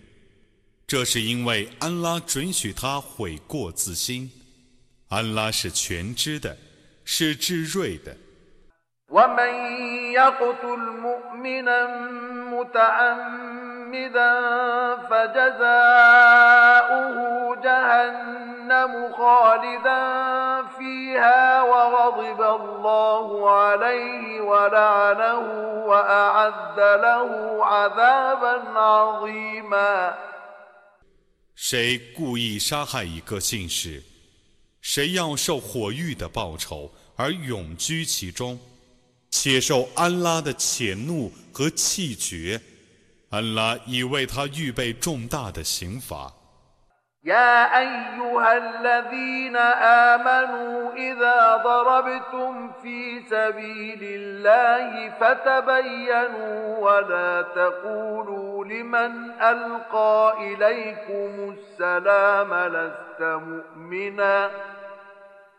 这是因为安拉准许他悔过自新。安拉是全知的，是智睿的。متعمدا فجزاؤه جهنم خالدا فيها وغضب الله عليه ولعنه وأعد له عذابا عظيما 谁故意杀害一个信士，谁要受火狱的报酬而永居其中， 且受安拉的谴怒和气绝。安拉已为他预备重大的刑罚。يا أيها الذين آمنوا إذا ضربتم في سبيل الله فتبينوا ولا تقولوا لمن ألقى إليكم السلام لست مؤمناً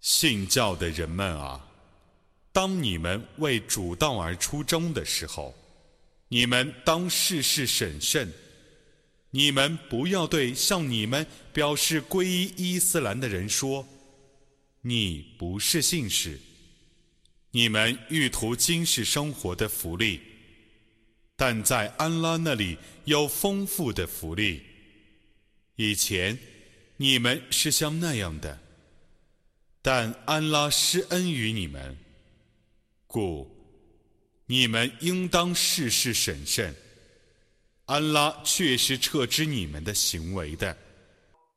信教的人们啊，当你们为主道而出征的时候，你们当事事审慎。你们不要对向你们表示皈依伊斯兰的人说：“你不是信使。”你们欲图今世生活的福利。但在安拉那里有丰富的福利。以前你们是像那样的，但安拉施恩于你们，故你们应当事事审慎。安拉确实撤之你们的行为的。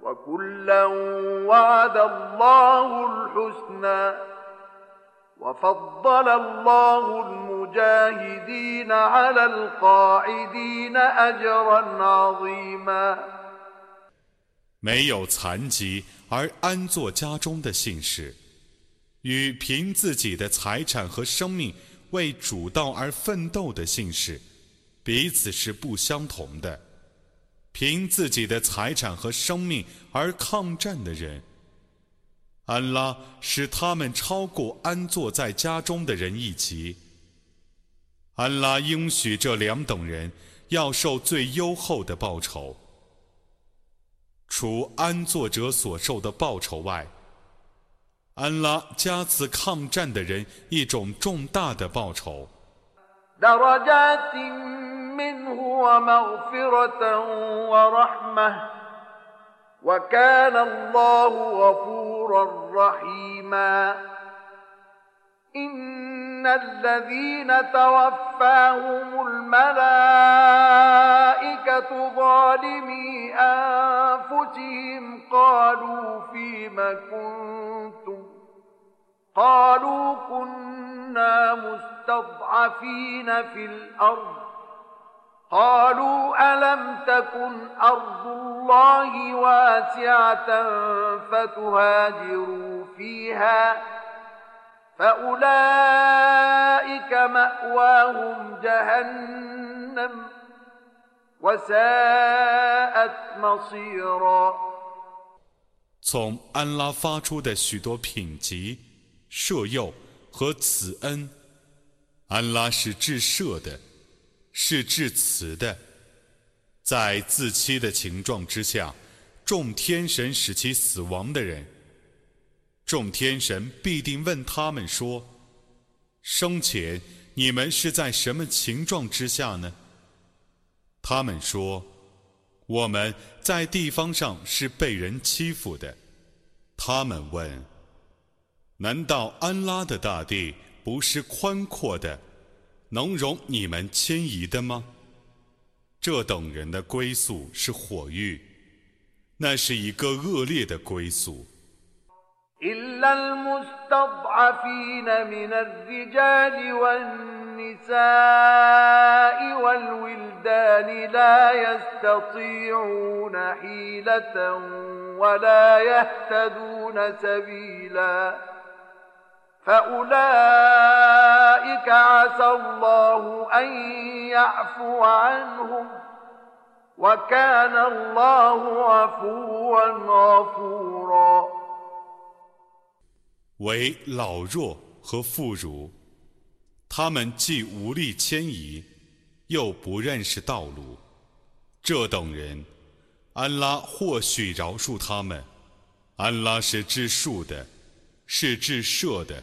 وكلا وعد الله الحسنى وفضل الله المجاهدين على القاعدين أجرا عظيما 没有残疾而安坐家中的信士，与凭自己的财产和生命为主道而奋斗的信士，彼此是不相同的。 凭自己的财产和生命而抗战的人，安拉使他们超过安坐在家中的人一级。安拉应许这两等人要受最优厚的报酬，除安坐者所受的报酬外，安拉加赐抗战的人一种重大的报酬。منه ومغفرة ورحمة. وكان الله غفورا رحيما. إن الذين توفاهم الملائكة ظالمي أنفسهم قالوا فيم كنتم؟ قالوا كنا مستضعفين في الأرض قالوا ألم تكن أرض الله واسعة فتهاجروا فيها فأولئك مأواهم جهنم وساءت مصيرا 从安拉发出的许多品级、赦宥和慈恩， 安拉是至赦的。是致辞的。在自欺的情状之下，众天神使其死亡的人，众天神必定问他们说：生前你们是在什么情状之下呢？他们说：我们在地方上是被人欺负的。他们问：难道安拉的大地不是宽阔的？能容你们迁移的吗？这等人的归宿是火狱，那是一个恶劣的归宿。إلا المستضعفين من الرجال والنساء والولدان لا يستطيعون حيلة ولا يهتدون سبيلا فأولئك عسى الله أن يعفو عنهم وكان الله عفوا غفورا 为老弱和妇孺，他们既无力迁移，又不认识道路，这等人，安拉或许饶恕他们。安拉是至恕的，是至赦的。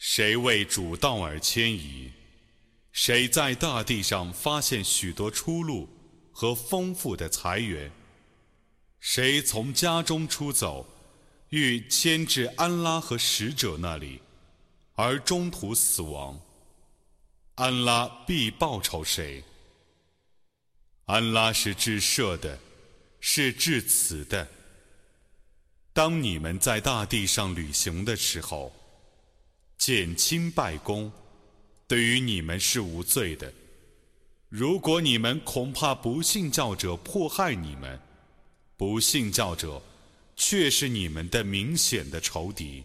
谁为主道而迁移？谁在大地上发现许多出路和丰富的财源？谁从家中出走，欲迁至安拉和使者那里，而中途死亡？安拉必报仇谁？安拉是至赦的，是至慈的。当你们在大地上旅行的时候，减轻拜功。对于你们是无罪的。如果你们恐怕不信教者迫害你们，不信教者却是你们的明显的仇敌。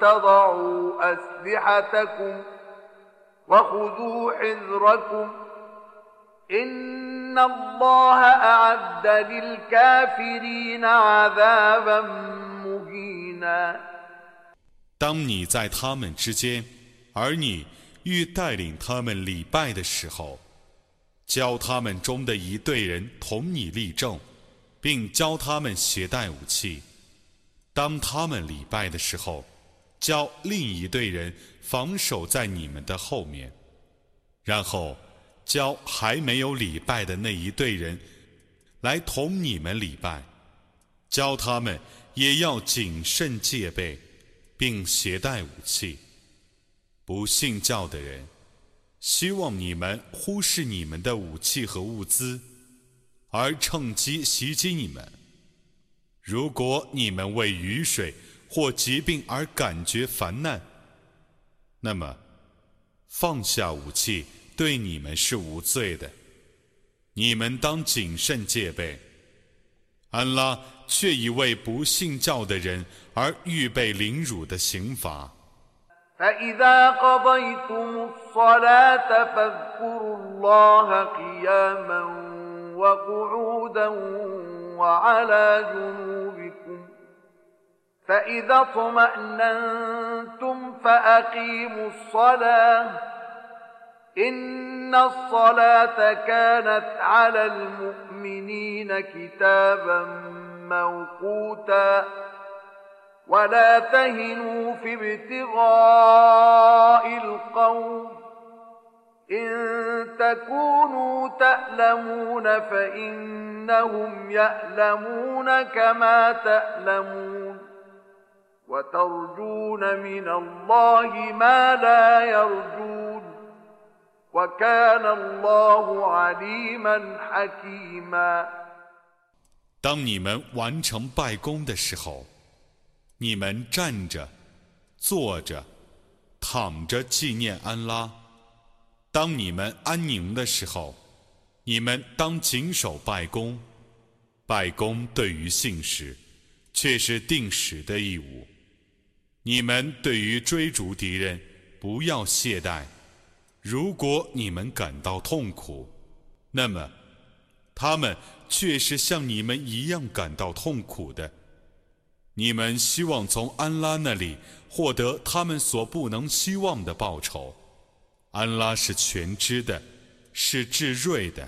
تضعوا أسلحتكم وخذوا حذركم إن الله أعد للكافرين عذابا مهينا 当你在他们之间，而你欲带领他们礼拜的时候，教他们中的一队人同你立正，并教他们携带武器。当他们礼拜的时候， 叫另一队人防守在你们的后面，然后教还没有礼拜的那一队人来同你们礼拜，教他们也要谨慎戒备，并携带武器。不信教的人，希望你们忽视你们的武器和物资，而趁机袭击你们。如果你们为雨水或疾病而感觉烦难，那么放下武器对你们是无罪的。你们当谨慎戒备。安拉却已为不信教的人而预备凌辱的刑罚。وعلى جنوبكم فإذا اطمأننتم فأقيموا الصلاة. إن الصلاة كانت على المؤمنين كتابا موقوتا. ولا تهنوا في ابتغاء القوم إن تكونوا تألمون فإنهم يألمون كما تألمون. وترجون من الله ما لا يرجون وكان الله عليما حكيما 当你们完成拜功的时候，你们站着、坐着、躺着纪念安拉。当你们安宁的时候，你们当谨守拜功。拜功对于信使，却是定时的义务。 你们对于追逐敌人，不要懈怠。如果你们感到痛苦，那么他们却是像你们一样感到痛苦的。你们希望从安拉那里获得他们所不能希望的报酬。安拉是全知的，是至睿的。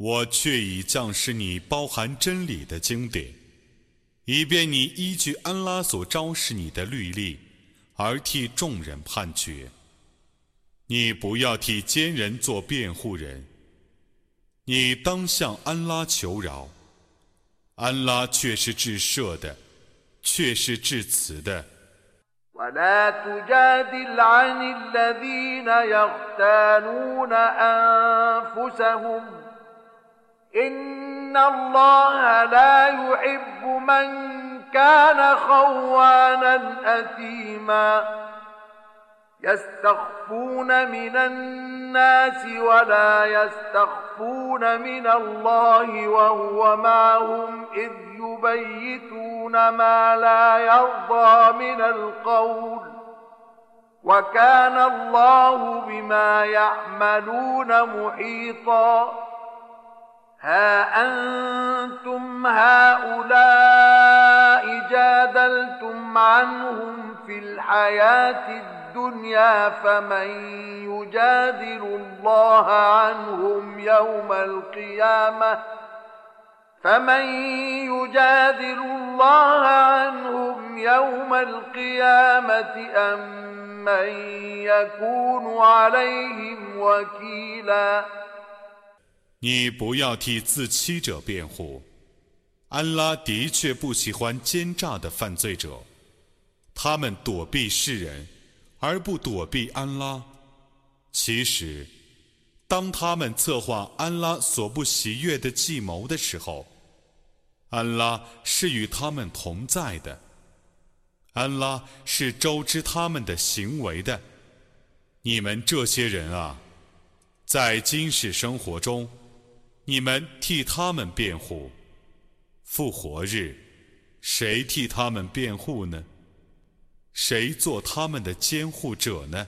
我却已降示你包含真理的经典，以便你依据安拉所昭示你的律例而替众人判决。你不要替奸人做辩护人，你当向安拉求饶。安拉却是至赦的，却是至慈的。ولا تجادل عن الذين يختانون أنفسهم إن الله لا يحب من كان خوانا أثيما يستخفون من الناس ولا يستخفون من الله وهو معهم إذ يبيتون ما لا يرضى من القول وكان الله بما يعملون محيطا ها أنتم هؤلاء جادلتم عنهم في الحياة الدنيا فمن يجادل الله عنهم يوم القيامة؟ فمن يجادل الله عنهم يوم القيامة أم من يكون عليهم وكيلا؟ 你不要替自欺者辩护，安拉的确不喜欢奸诈的犯罪者，他们躲避世人，而不躲避安拉。其实，当他们策划安拉所不喜悦的计谋的时候，安拉是与他们同在的。安拉是周知他们的行为的。你们这些人啊，在今世生活中。你们替他们辩护，复活日，谁替他们辩护呢？谁做他们的监护者呢？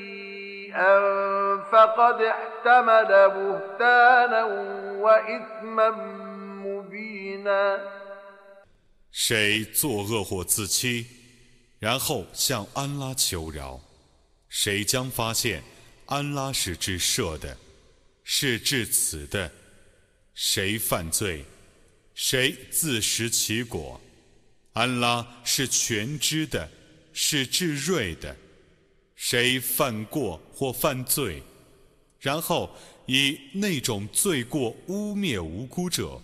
فقد احتمل بهتانا وإثما مبينا 谁作恶或自欺，然后向安拉求饶，谁将发现安拉是至赦的，是至此的。谁犯罪，谁自食其果。安拉是全知的，是至睿的。 谁犯过或犯罪，然后以那种罪过污蔑无辜者，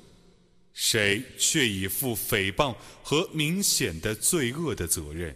谁却已负诽谤和明显的罪恶的责任。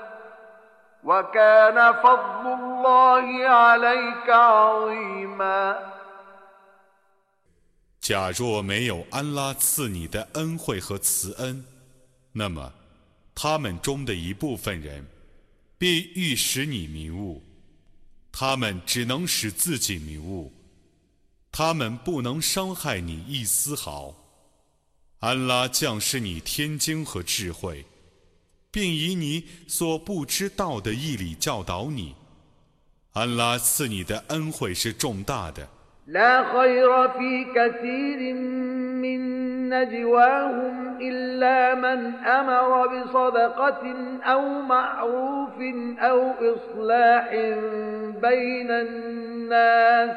假若没有安拉赐你的恩惠和慈恩，那么他们中的一部分人必欲使你迷雾，他们只能使自己迷雾，他们不能伤害你一丝毫。安拉降示你天经和智慧。并以你所不知道的义理教导你。安拉赐你的恩惠是重大的。لا خير في كثير من نجواهم إلا من أمر بصدقة أو معروف أو إصلاح بين الناس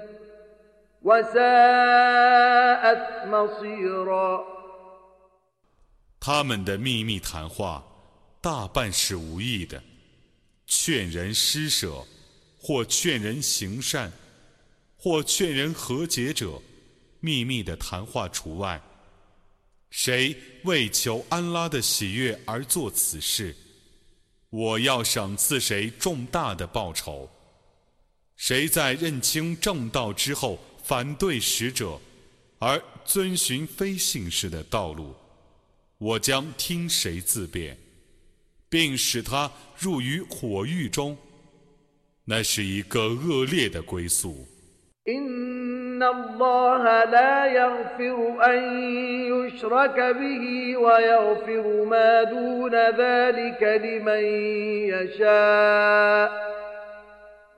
他们的秘密谈话大半是无意的，劝人施舍，或劝人行善，或劝人和解者，秘密的谈话除外。谁为求安拉的喜悦而做此事，我要赏赐谁重大的报酬。谁在认清正道之后，反对使者，而遵循非信士的道路，我将听谁自辩，并使他入于火狱中。那是一个恶劣的归宿。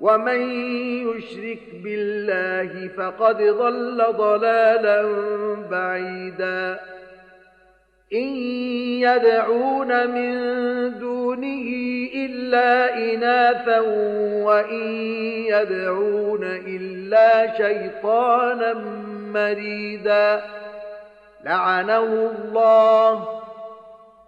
ومن يشرك بالله فقد ضل ضلالا بعيدا ان يدعون من دونه الا اناثا وان يدعون الا شيطانا مريدا لعنه الله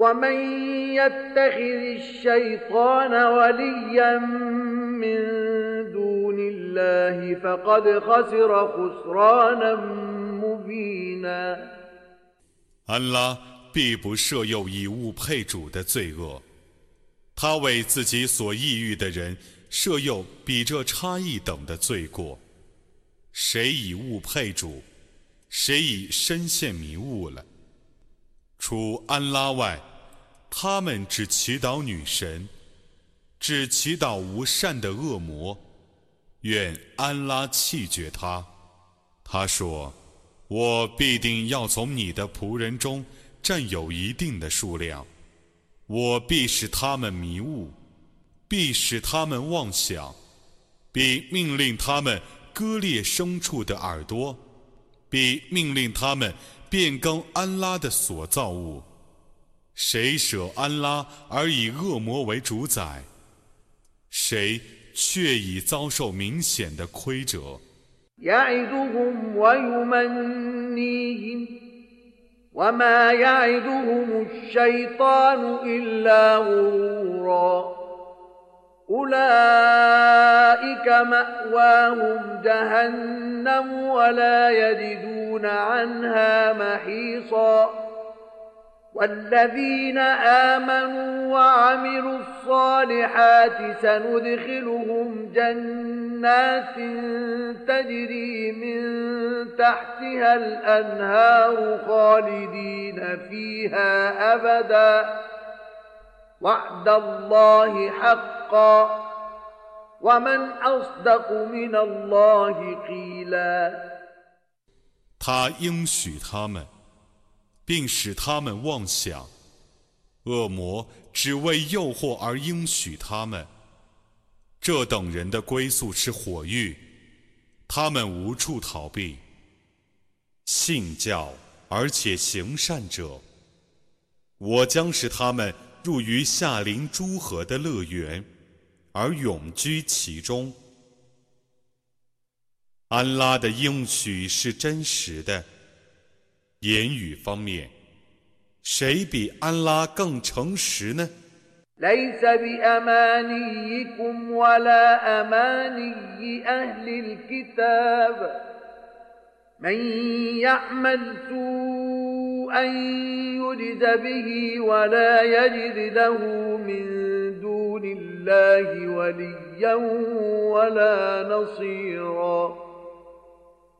ومن يتخذ الشيطان وليا من دون الله فقد خسر خسرانا مبينا 安拉必不设有以物配主的罪恶，他为自己所抑郁的人设有比这差异等的罪过。谁以物配主，谁已深陷迷雾了。除安拉外， 他们只祈祷女神，只祈祷无善的恶魔，愿安拉弃绝他。他说：“我必定要从你的仆人中占有一定的数量，我必使他们迷雾，必使他们妄想，必命令他们。”割裂牲畜的耳朵，并命令他们变更安拉的所造物。谁舍安拉而以恶魔为主宰，谁却已遭受明显的亏折。أولئك مأواهم جهنم ولا يجدون عنها محيصا والذين آمنوا وعملوا الصالحات سندخلهم جنات تجري من تحتها الأنهار خالدين فيها أبداً 他应许他们， 并使他们妄想，恶魔只为诱惑而应许他们。这等人的归宿是火狱，他们无处逃避。信教而且行善者，我将使他们。入于夏临诸河的乐园，而永居其中。安拉的应许是真实的。言语方面，谁比安拉更诚实呢？أن يجد به ولا يجد له من دون الله وليا ولا نصيرا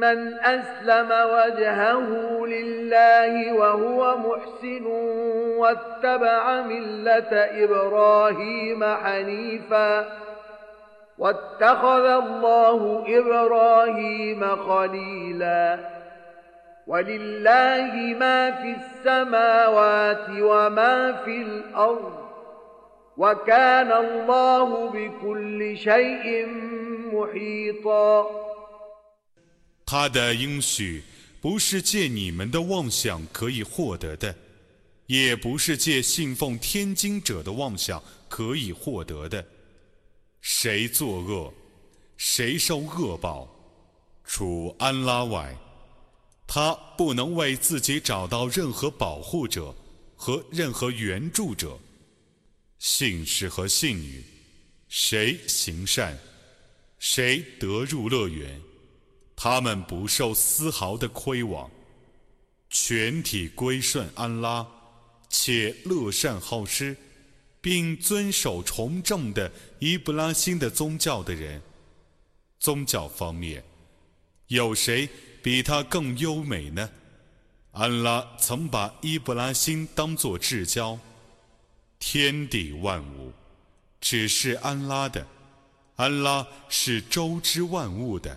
من أسلم وجهه لله وهو محسن واتبع ملة إبراهيم حنيفا واتخذ الله إبراهيم خليلا ولله ما في السماوات وما في الأرض وكان الله بكل شيء محيطا 他的应许不是借你们的妄想可以获得的，也不是借信奉天经者的妄想可以获得的。谁作恶，谁受恶报。除安拉外，他不能为自己找到任何保护者和任何援助者。信士和信女，谁行善，谁得入乐园，他们不受丝毫的亏枉，全体归顺安拉，且乐善好施，并遵守崇正的伊布拉辛的宗教的人，宗教方面，有谁比他更优美呢？安拉曾把伊布拉辛当作至交。天地万物只是安拉的，安拉是周知万物的。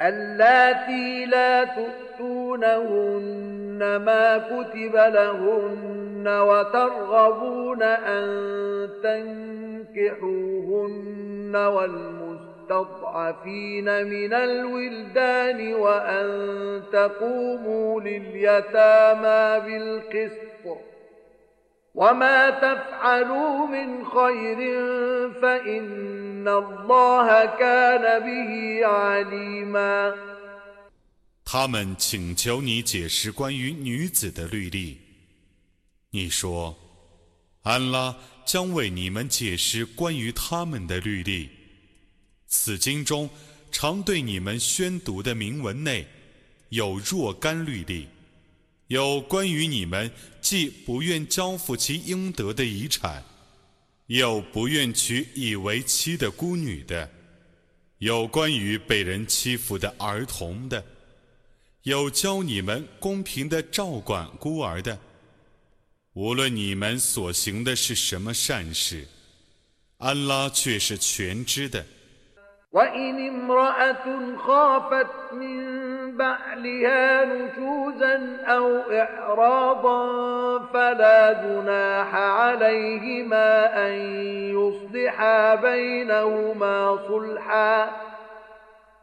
اللاتي لا تؤتونهن ما كتب لهن وترغبون أن تنكحوهن والمستضعفين من الولدان وأن تقوموا لليتامى بالقسط وما تفعلوا من خير فإن الله كان به عليما 他们请求你解释关于女子的律例。你说，安拉将为你们解释关于他们的律例。此经中常对你们宣读的铭文内有若干律例， 有关于你们既不愿交付其应得的遗产，又不愿娶以为妻的孤女的，有关于被人欺负的儿童的。有教你们公平的照管孤儿的，无论你们所行的是什么善事，安拉却是全知的。بعلها نشوزا أو إعراضا فلا جناح عليهما أن يصلحا بينهما صلحا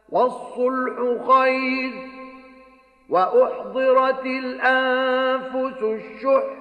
والصلح خير وأحضرت الأنفس الشح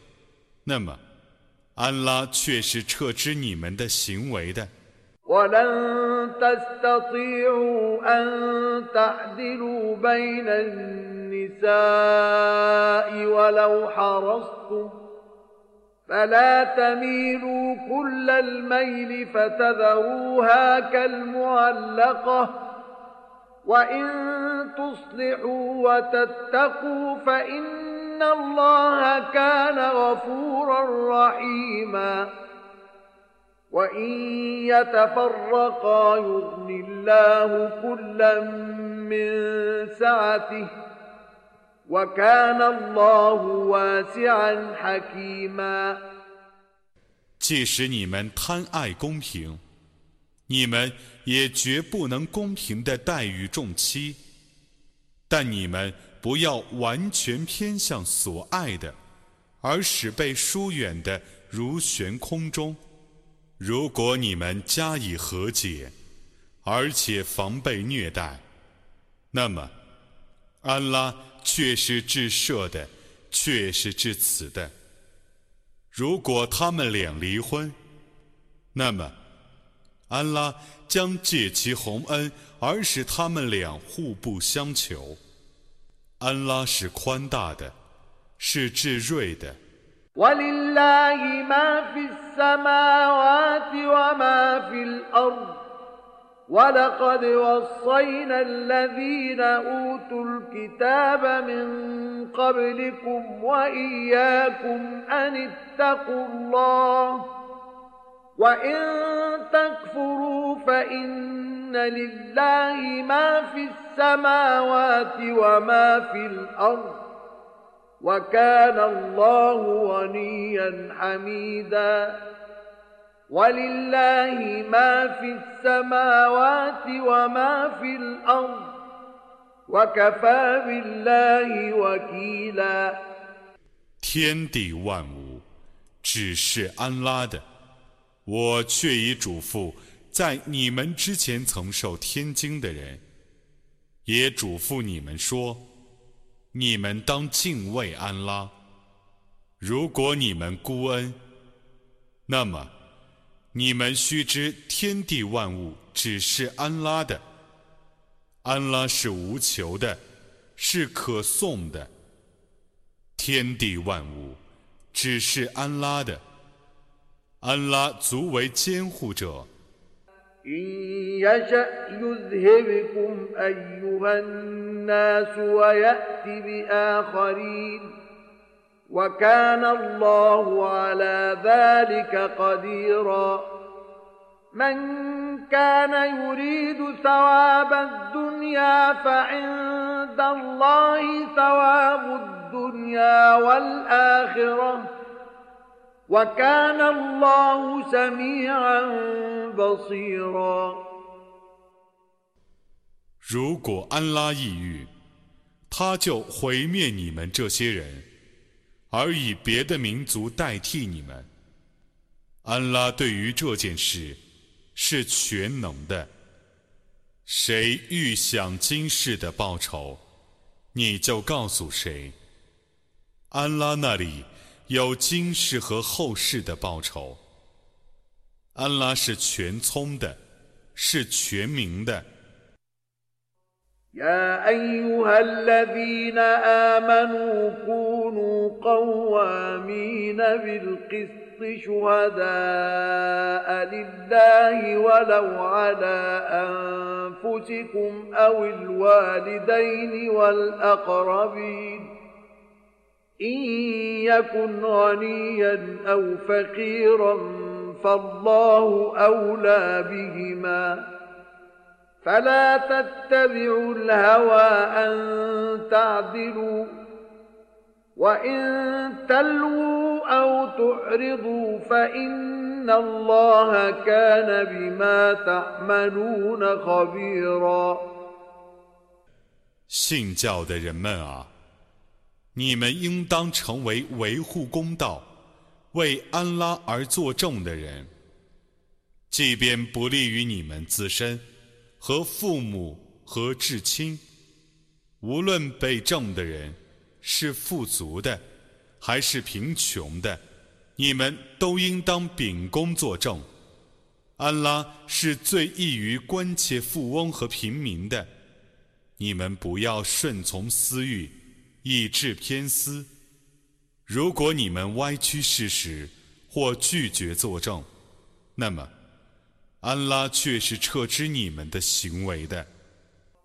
那么安拉却是撤知你们的行为的。وإن تصلحوا وتتقوا فإن الله كان غفورا رحيما وإن يتفرقا يغني الله كلا من سعته وكان الله واسعا حكيما 即使你们贪爱公平，你们也绝不能公平的待遇众妻，但你们 不要完全偏向所爱的，而使被疏远的如悬空中。如果你们加以和解，而且防备虐待，那么安拉却是至赦的，却是至此的。如果他们俩离婚，那么。安拉将借其洪恩而使他们俩互不相求。安拉是宽大的，是至睿的。 وإن تكفروا فإن لله ما في السماوات وما في الأرض وكان الله غنيا حميدا ولله ما في السماوات وما في الأرض وكفى بالله وكيلا 天地万物只是安拉的。 我却已嘱咐在你们之前曾受天经的人，也嘱咐你们说：你们当敬畏安拉。如果你们孤恩，那么你们须知天地万物只是安拉的。安拉是无求的，是可颂的。天地万物只是安拉的。安拉足为监护者。إن يشأ يذهبكم أيها الناس ويأت بآخرين وكان الله على ذلك قديرا من كان يريد ثواب الدنيا فعند الله ثواب الدنيا والآخرة وكان الله سميعا 如果安拉抑郁，他就毁灭你们这些人，而以别的民族代替你们。安拉对于这件事是全能的。谁欲享今世的报酬，你就告诉谁。安拉那里 有今世和后世的报酬。安拉是全聪的，是全明的。يا أيها الذين آمنوا كونوا قوامين بالقسط شهداء لله ولو على أنفسكم أو الوالدين والأقربين إن يكن غنيا أو فقيرا فالله أولى بهما فلا تتبعوا الهوى أن تعدلوا وإن تلووا أو تعرضوا فإن الله كان بما تعملون خبيرا 信教的人们啊， 你们应当成为维护公道。为安拉而作证的人，即便不利于你们自身和父母和至亲，无论被证的人是富足的还是贫穷的，你们都应当秉公作证。安拉是最易于关切富翁和平民的，你们不要顺从私欲，意志偏私。如果你们歪曲事实或拒绝作证，那么安拉却是撤之你们的行为的。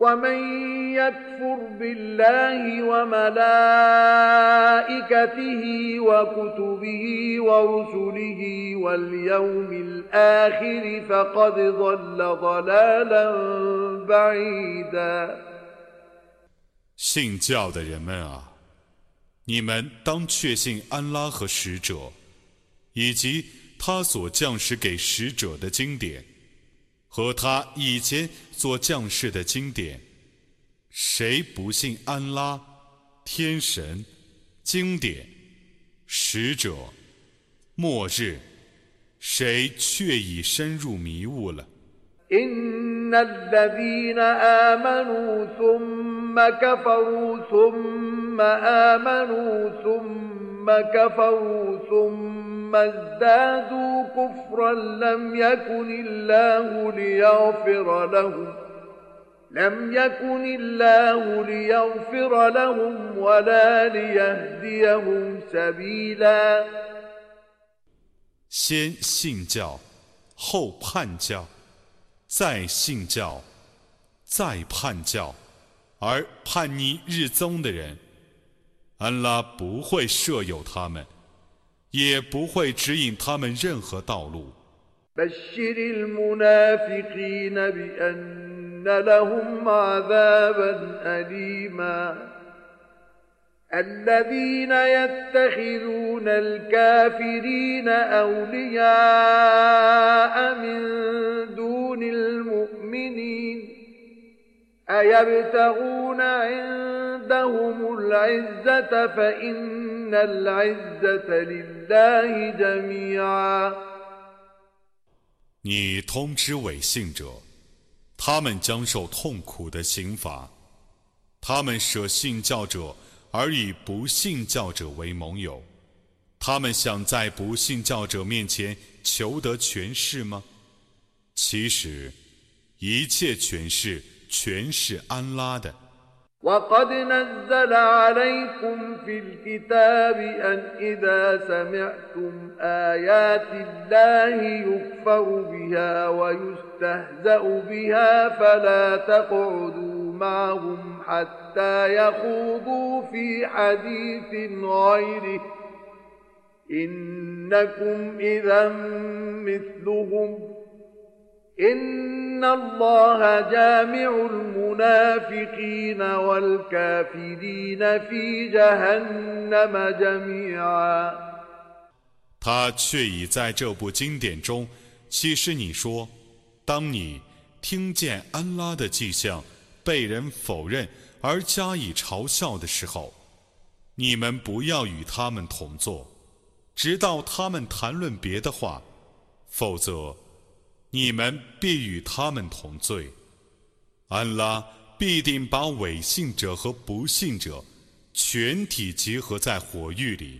ومن يكفر بالله وملائكته وكتبه ورسله واليوم الآخر فقد ضل ضلالا بعيدا 信教的人们啊，你们当确信安拉和使者，以及他所降世给使者的经典。 和他以前做将士的经典，谁不信安拉、天神、经典、使者、末日，谁却已深入迷雾了。ثم ازدادوا كفرا لم يكن الله ليغفر لهم لم يكن الله ليغفر لهم ولا ليهديهم سبيلا 先信教，后叛教， 再信教，再叛教，而叛逆日宗的人，安拉不会设有他们。也不会指引他们任何道路。بشر المنافقين بأن لهم عذابا أليما الذين يتخذون الكافرين أولياء من دون المؤمنين أيبتغون عندهم العزة فإن العزة لله 你通知伪信者，他们将受痛苦的刑罚。 他们舍信教者， 而以不信教者为盟友。他们想在不信教者面前求得权势吗？其实，一切权势全是安拉的。وقد نزل عليكم في الكتاب أن إذا سمعتم آيات الله يكفر بها ويستهزأ بها فلا تقعدوا معهم حتى يخوضوا في حديث غيره إنكم إذا مثلهم 他却已在这部经典中启示你说：当你听见安拉的迹象被人否认 而加以嘲笑的时候，你们不要与他们同坐，直到他们谈论别的话，否则。你们必与他们同罪，安拉必定把违信者和不信者全体集合在火狱里。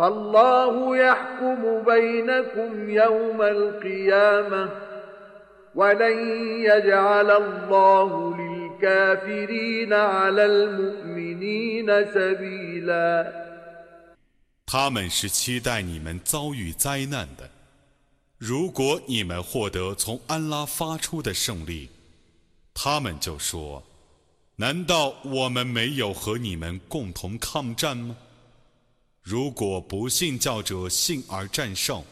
فالله يحكم بينكم يوم القيامة ولن يجعل الله للكافرين على المؤمنين سبيلاً 他们是期待你们遭遇灾难的。如果你们获得从安拉发出的胜利，他们就说：“难道我们没有和你们共同抗战吗？” 如果不信教者信而战胜，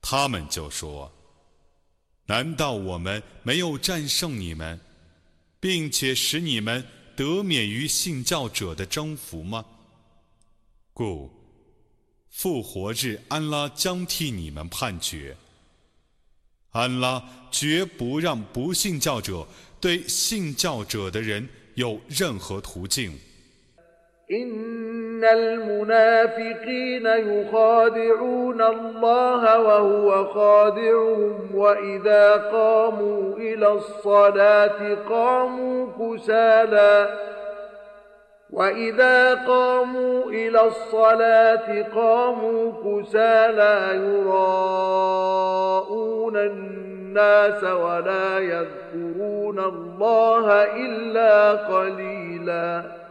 他们就说：“难道我们没有战胜你们，并且使你们得免于信教者的征服吗？”故。复活日，安拉将替你们判决。安拉绝不让不信教者对信教者的人有任何途径。إن المنافقين يخادعون الله وهو خادعهم وإذا قاموا إلى الصلاة قاموا كسالى وإذا قاموا إلى الصلاة قاموا كسالى يراءون الناس ولا يذكرون الله إلا قليلاً.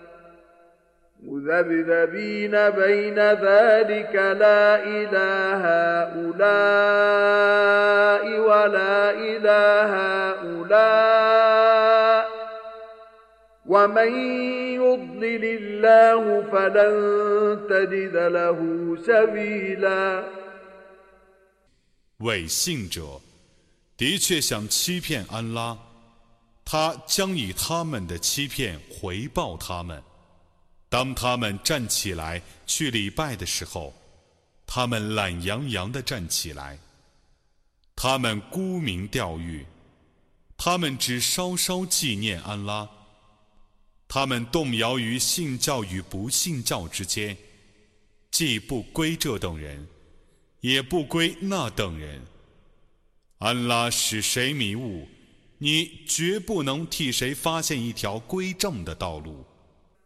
مذبذبين بين ذلك لا إله هؤلاء ولا إله هؤلاء ومن 伪信者的确想欺骗安拉，他将以他们的欺骗回报他们。 当他们站起来去礼拜的时候，他们懒洋洋地站起来，他们沽名钓誉，他们只稍稍纪念安拉。他们动摇于信教与不信教之间，既不归这等人，也不归那等人。安拉使谁迷雾，你绝不能替谁发现一条归正的道路。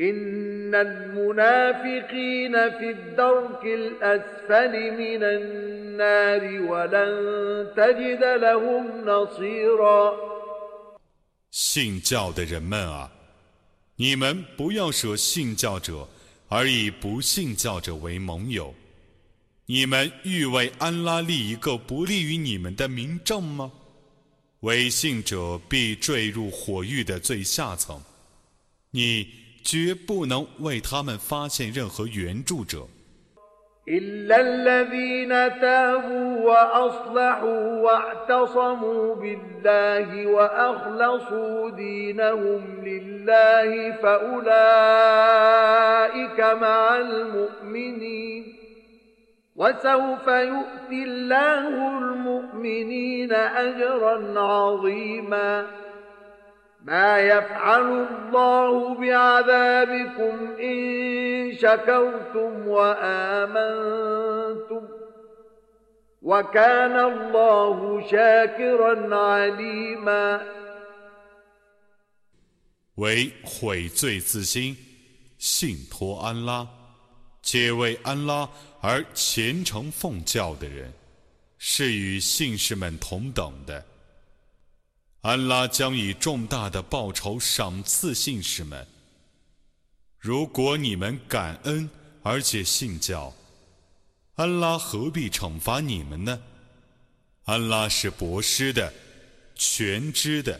إن المنافقين في الدرك الأسفل من النار ولن تجد لهم نصيرا 信教的人们啊，你们不要舍信教者 而以不信教者为盟友。你们欲为安拉立一个不利于你们的明证吗？违信者必坠入火狱的最下层，你 绝不能为他们发现任何援助者。إلا الذين تابوا وأصلحوا واعتصموا بالله وأخلصوا دينهم لله فأولئك مع المؤمنين وسوف يؤتي الله المؤمنين أجرا عظيماً ما يفعل الله بعذابكم إن شكرتم وآمنتم وكان الله شاكرا عليما 为悔罪自新，信托安拉，且为安拉而虔诚奉教的人，是与信士们同等的。 安拉将以重大的报酬赏赐信士们。如果你们感恩而且信教，安拉何必惩罚你们呢？安拉是博施的，全知的。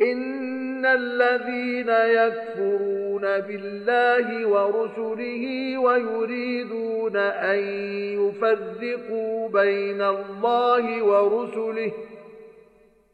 ان الذين يكفرون بالله ورسله ويريدون أن يفرقوا بين الله ورسله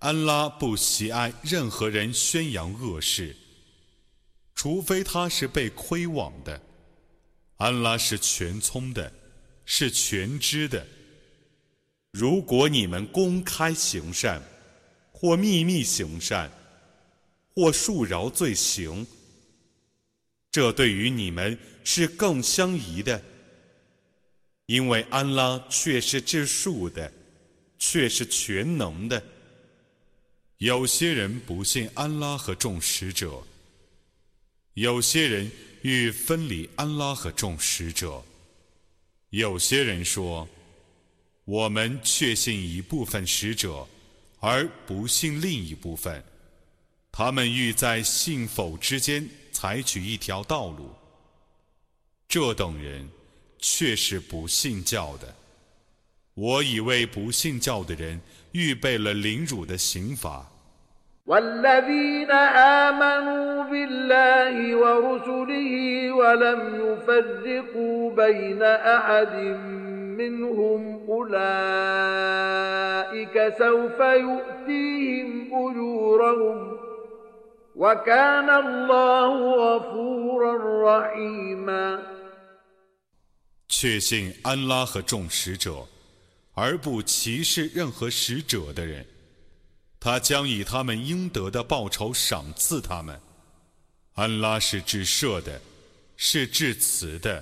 安拉不喜爱任何人宣扬恶事，除非他是被亏枉的。安拉是全聪的，是全知的。如果你们公开行善，或秘密行善，或恕饶罪行，这对于你们是更相宜的，因为安拉却是治数的，却是全能的。有些人不信安拉和众使者，有些人欲分离安拉和众使者，有些人说，我们确信一部分使者。而不信另一部分，他们欲在信否之间采取一条道路。这等人却是不信教的。我以为不信教的人预备了凌辱的刑罚。منهم أولئك سوف يؤتيهم أجورهم وكان الله غفورا رحيما 确信安拉和众使者，而不歧视任何使者的人，他将以他们应得的报酬赏赐他们。安拉是至赦的，是至慈的。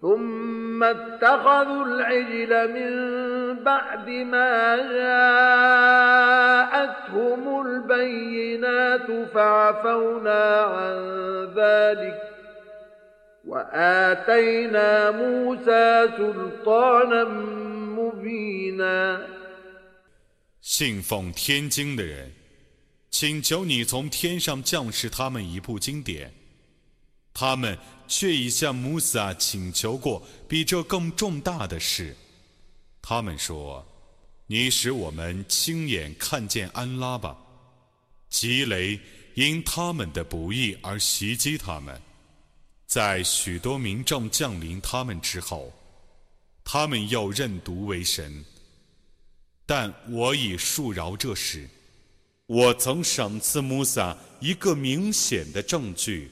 ثم اتخذوا العجل من بعد ما جاءتهم البينات فعفونا عن ذلك وآتينا موسى سلطانا مبينا 信奉天经的人，请求你从天上降示他们一部经典。他们 却已向穆萨请求过比这更重大的事。他们说：“你使我们亲眼看见安拉吧。”吉雷因他们的不义而袭击他们，在许多民众降临他们之后，他们又认毒为神。但我已恕饶这事。我曾赏赐穆萨一个明显的证据。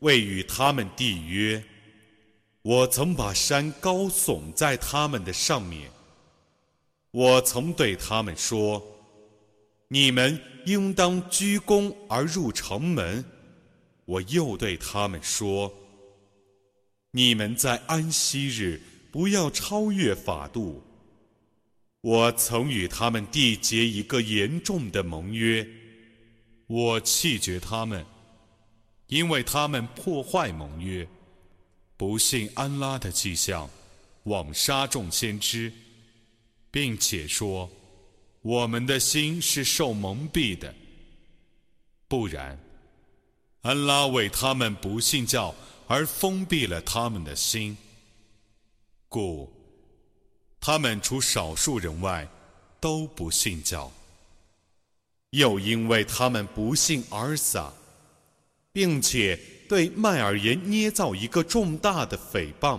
为与他们缔约，我曾把山高耸在他们的上面。我曾对他们说：“你们应当鞠躬而入城门。”我又对他们说：“你们在安息日不要超越法度。”我曾与他们缔结一个严重的盟约，我弃绝他们，因为他们破坏盟约，不信安拉的迹象，枉杀众先知，并且说我们的心是受蒙蔽的。不然，安拉为他们不信教而封闭了他们的心，故。他们除少数人外，都不信教。又因为他们不信尔撒，并且对麦尔言捏造一个重大的诽谤。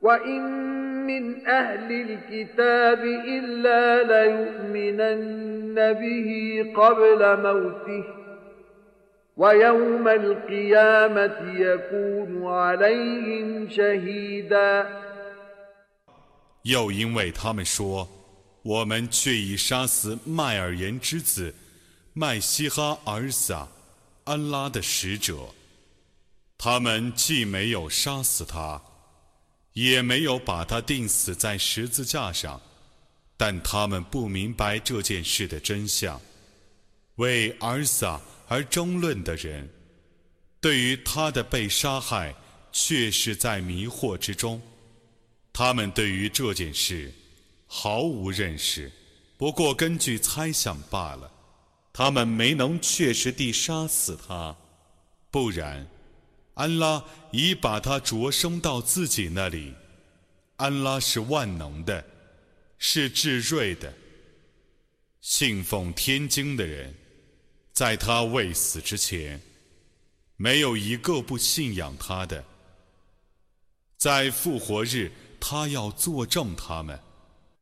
وإن من أهل الكتاب إلا ليؤمنن به قبل موته ويوم القيامة يكون عليهم شهيدا 又因为他们说，我们却已杀死麦尔言之子麦西哈尔撒，安拉的使者。他们既没有杀死他。 也没有把他钉死在十字架上，但他们不明白这件事的真相。为尔撒而争论的人，对于他的被杀害，却是在迷惑之中。他们对于这件事毫无认识，不过根据猜想罢了。他们没能确实地杀死他，不然。安拉已把他着升到自己那里。安拉是万能的，是至睿的。信奉天经的人，在他未死之前，没有一个不信仰他的。在复活日，他要作证他们。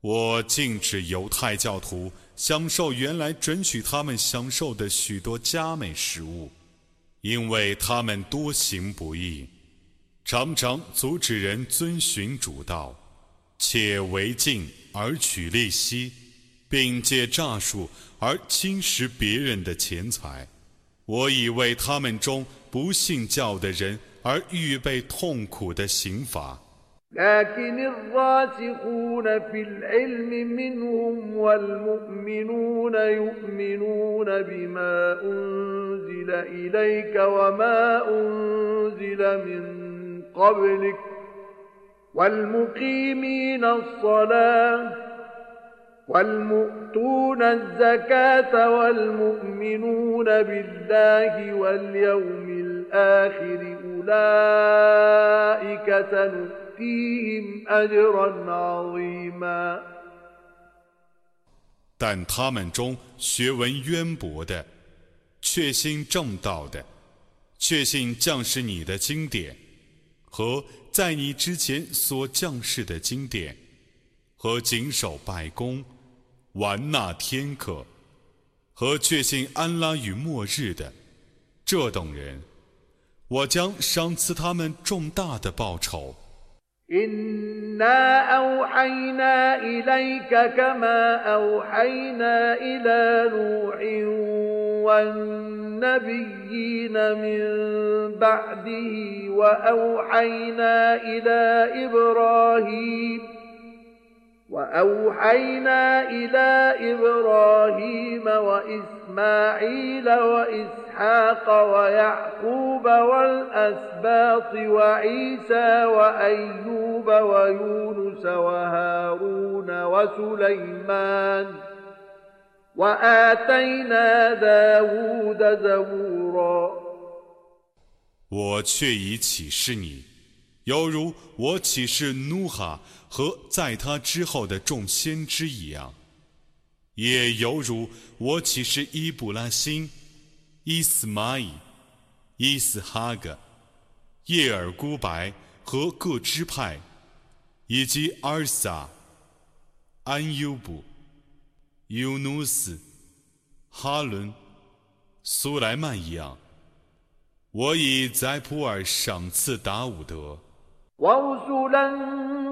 我禁止犹太教徒享受原来准许他们享受的许多佳美食物，因为他们多行不义，常常阻止人遵循主道，且违禁而取利息，并借诈术而侵蚀别人的钱财。我已为他们中不信教的人而预备痛苦的刑罚。لكن الراسخون في العلم منهم والمؤمنون يؤمنون بما أنزل إليك وما أنزل من قبلك والمقيمين الصلاة والمؤتون الزكاة والمؤمنون بالله واليوم الآخر أولئك سنؤتيهم أجرا عظيما 但他们中学问渊博的、确信正道的、确信降世你的经典和在你之前所降世的经典和谨守拜功。 玩纳天课和确信安拉与末日的这等人，我将赏赐他们重大的报酬。وأوحينا إلى إبراهيم وإسماعيل وإسحاق ويعقوب والأسباط وعيسى وأيوب ويونس وهارون وسليمان وآتينا داود زبورا 我却已启示你，犹如我启示努哈 和在他之后的众先知一样，也犹如我启示伊布拉辛、伊斯玛仪、伊斯哈格、叶尔孤白和各支派，以及阿尔萨、安尤布、尤努斯、哈伦、苏莱曼一样，我已在普尔赏赐达伍德。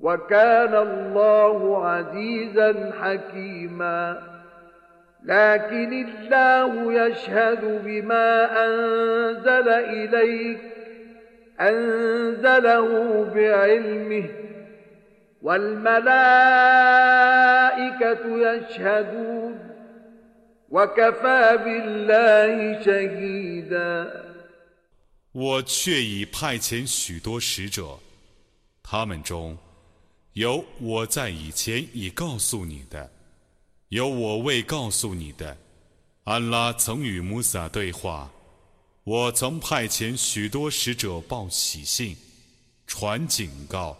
وكان الله عزيزا حكيما لكن الله يشهد بما أنزل إليك أنزله بعلمه والملائكة يشهدون وكفى بالله شهيدا 我却已派遣许多使者，他们中 有我在以前已告诉你的，有我未告诉你的。安拉曾与穆萨对话，我曾派遣许多使者报喜信，传警告，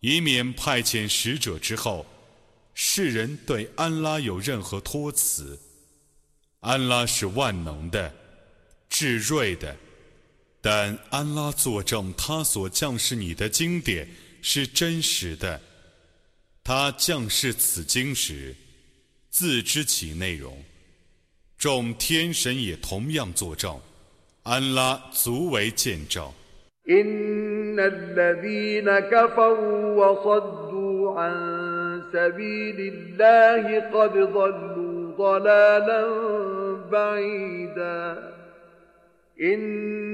以免派遣使者之后，世人对安拉有任何托辞。安拉是万能的，至睿的，但安拉作证，他所降是你的经典。是真实的。他降世此经时，自知其内容。众天神也同样作证。 安拉足为见证。إن الذين كفروا وصدوا عن سبيل الله قد ضلوا ضلالا بعيدا إن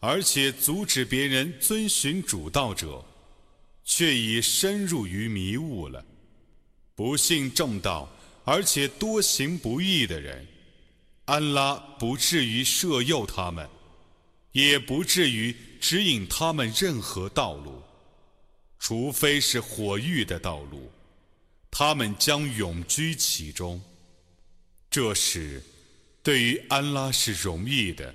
而且阻止别人遵循主道者，却已深入于迷雾了。不信正道，而且多行不义的人，安拉不至于摄诱他们，也不至于指引他们任何道路，除非是火狱的道路，他们将永居其中。这时，对于安拉是容易的。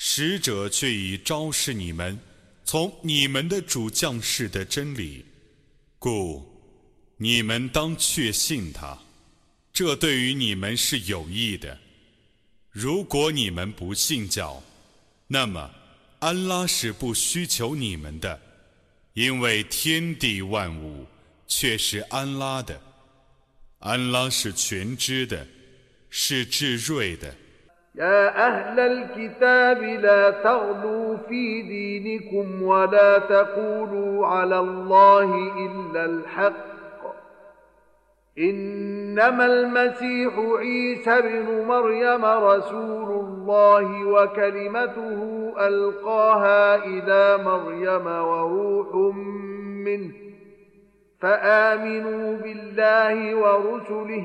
使者却已昭示你们，从你们的主降世的真理，故你们当确信他。这对于你们是有益的。如果你们不信教，那么安拉是不需求你们的，因为天地万物却是安拉的。安拉是全知的，是至睿的。يا أهل الكتاب لا تغلوا في دينكم ولا تقولوا على الله إلا الحق. إنما المسيح عيسى بن مريم رسول الله وكلمته ألقاها إلى مريم وروح منه. فآمنوا بالله ورسله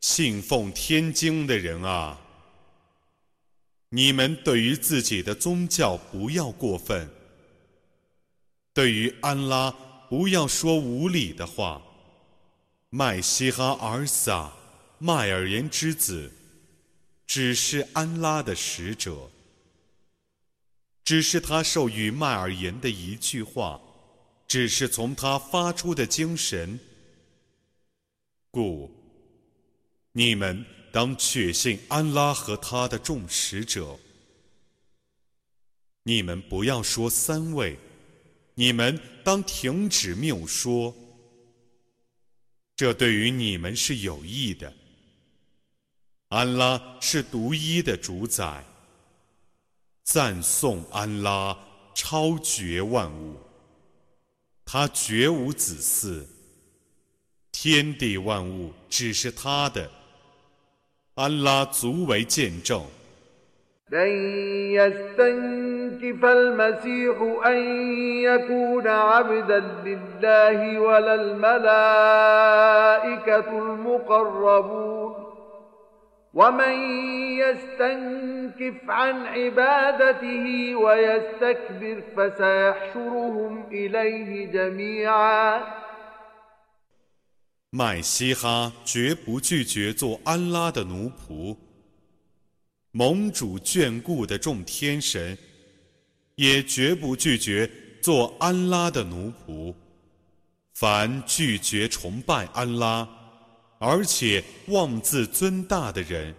信奉天经的人啊，你们对于自己的宗教不要过分，对于安拉不要说无理的话。麦西哈尔撒，麦尔言之子，只是安拉的使者，只是他授予麦尔言的一句话，只是从他发出的精神，故。你们当确信安拉和他的众使者。你们不要说三位，你们当停止谬说。这对于你们是有益的。安拉是独一的主宰，赞颂安拉超绝万物，他绝无子嗣，天地万物只是他的。安拉足为见证。لن يستنكف المسيح أن يكون عبدا لله ولا الملائكة المقربون ومن يستنكف عن عبادته ويستكبر فسيحشرهم إليه جميعا 麦西哈绝不拒绝做安拉的奴仆，盟主眷顾的众天神也绝不拒绝做安拉的奴仆。凡拒绝崇拜安拉，而且妄自尊大的人，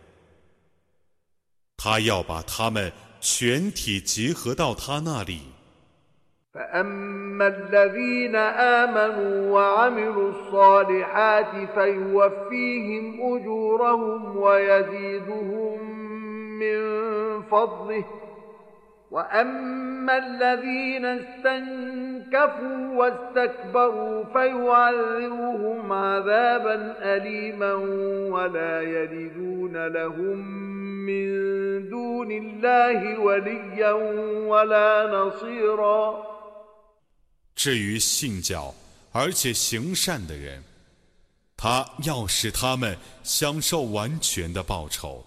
他要把他们全体集合到他那里。فأما الذين آمنوا وعملوا الصالحات فيوفيهم أجورهم ويزيدهم من فضله وأما الذين استنكفوا واستكبروا فيعذبهم عذابا أليما ولا يجدون لهم من دون الله وليا ولا نصيرا 至于信教而且行善的人，他要使他们享受完全的报酬，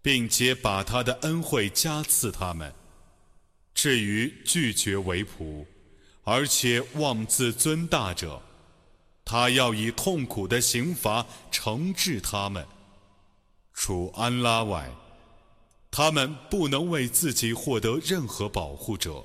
并且把他的恩惠加赐他们。至于拒绝为仆，而且妄自尊大者，他要以痛苦的刑罚惩治他们。除安拉外，他们不能为自己获得任何保护者。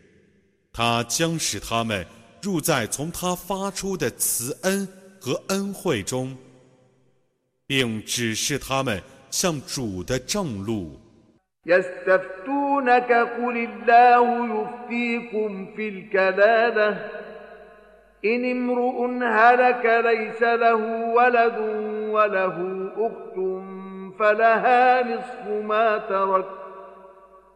他将使他们入在从他发出的慈恩和恩惠中，并指示他们向主的正路。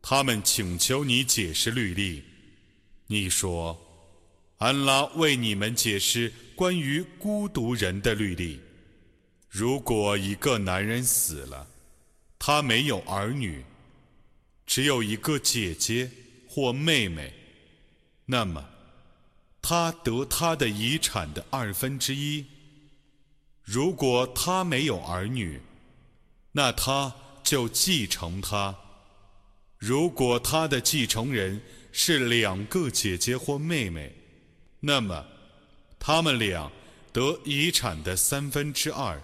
他们请求你解释律例，你说：“安拉为你们解释关于孤独人的律例。如果一个男人死了，他没有儿女，只有一个姐姐或妹妹，那么他得他的遗产的二分之一。”如果他没有儿女，那他就继承他；如果他的继承人是两个姐姐或妹妹，那么他们俩得遗产的三分之二；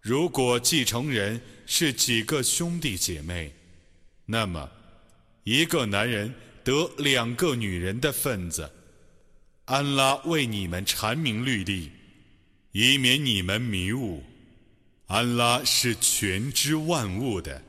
如果继承人是几个兄弟姐妹，那么一个男人得两个女人的份子。安拉为你们阐明律例。以免你们迷误，安拉是全知万物的。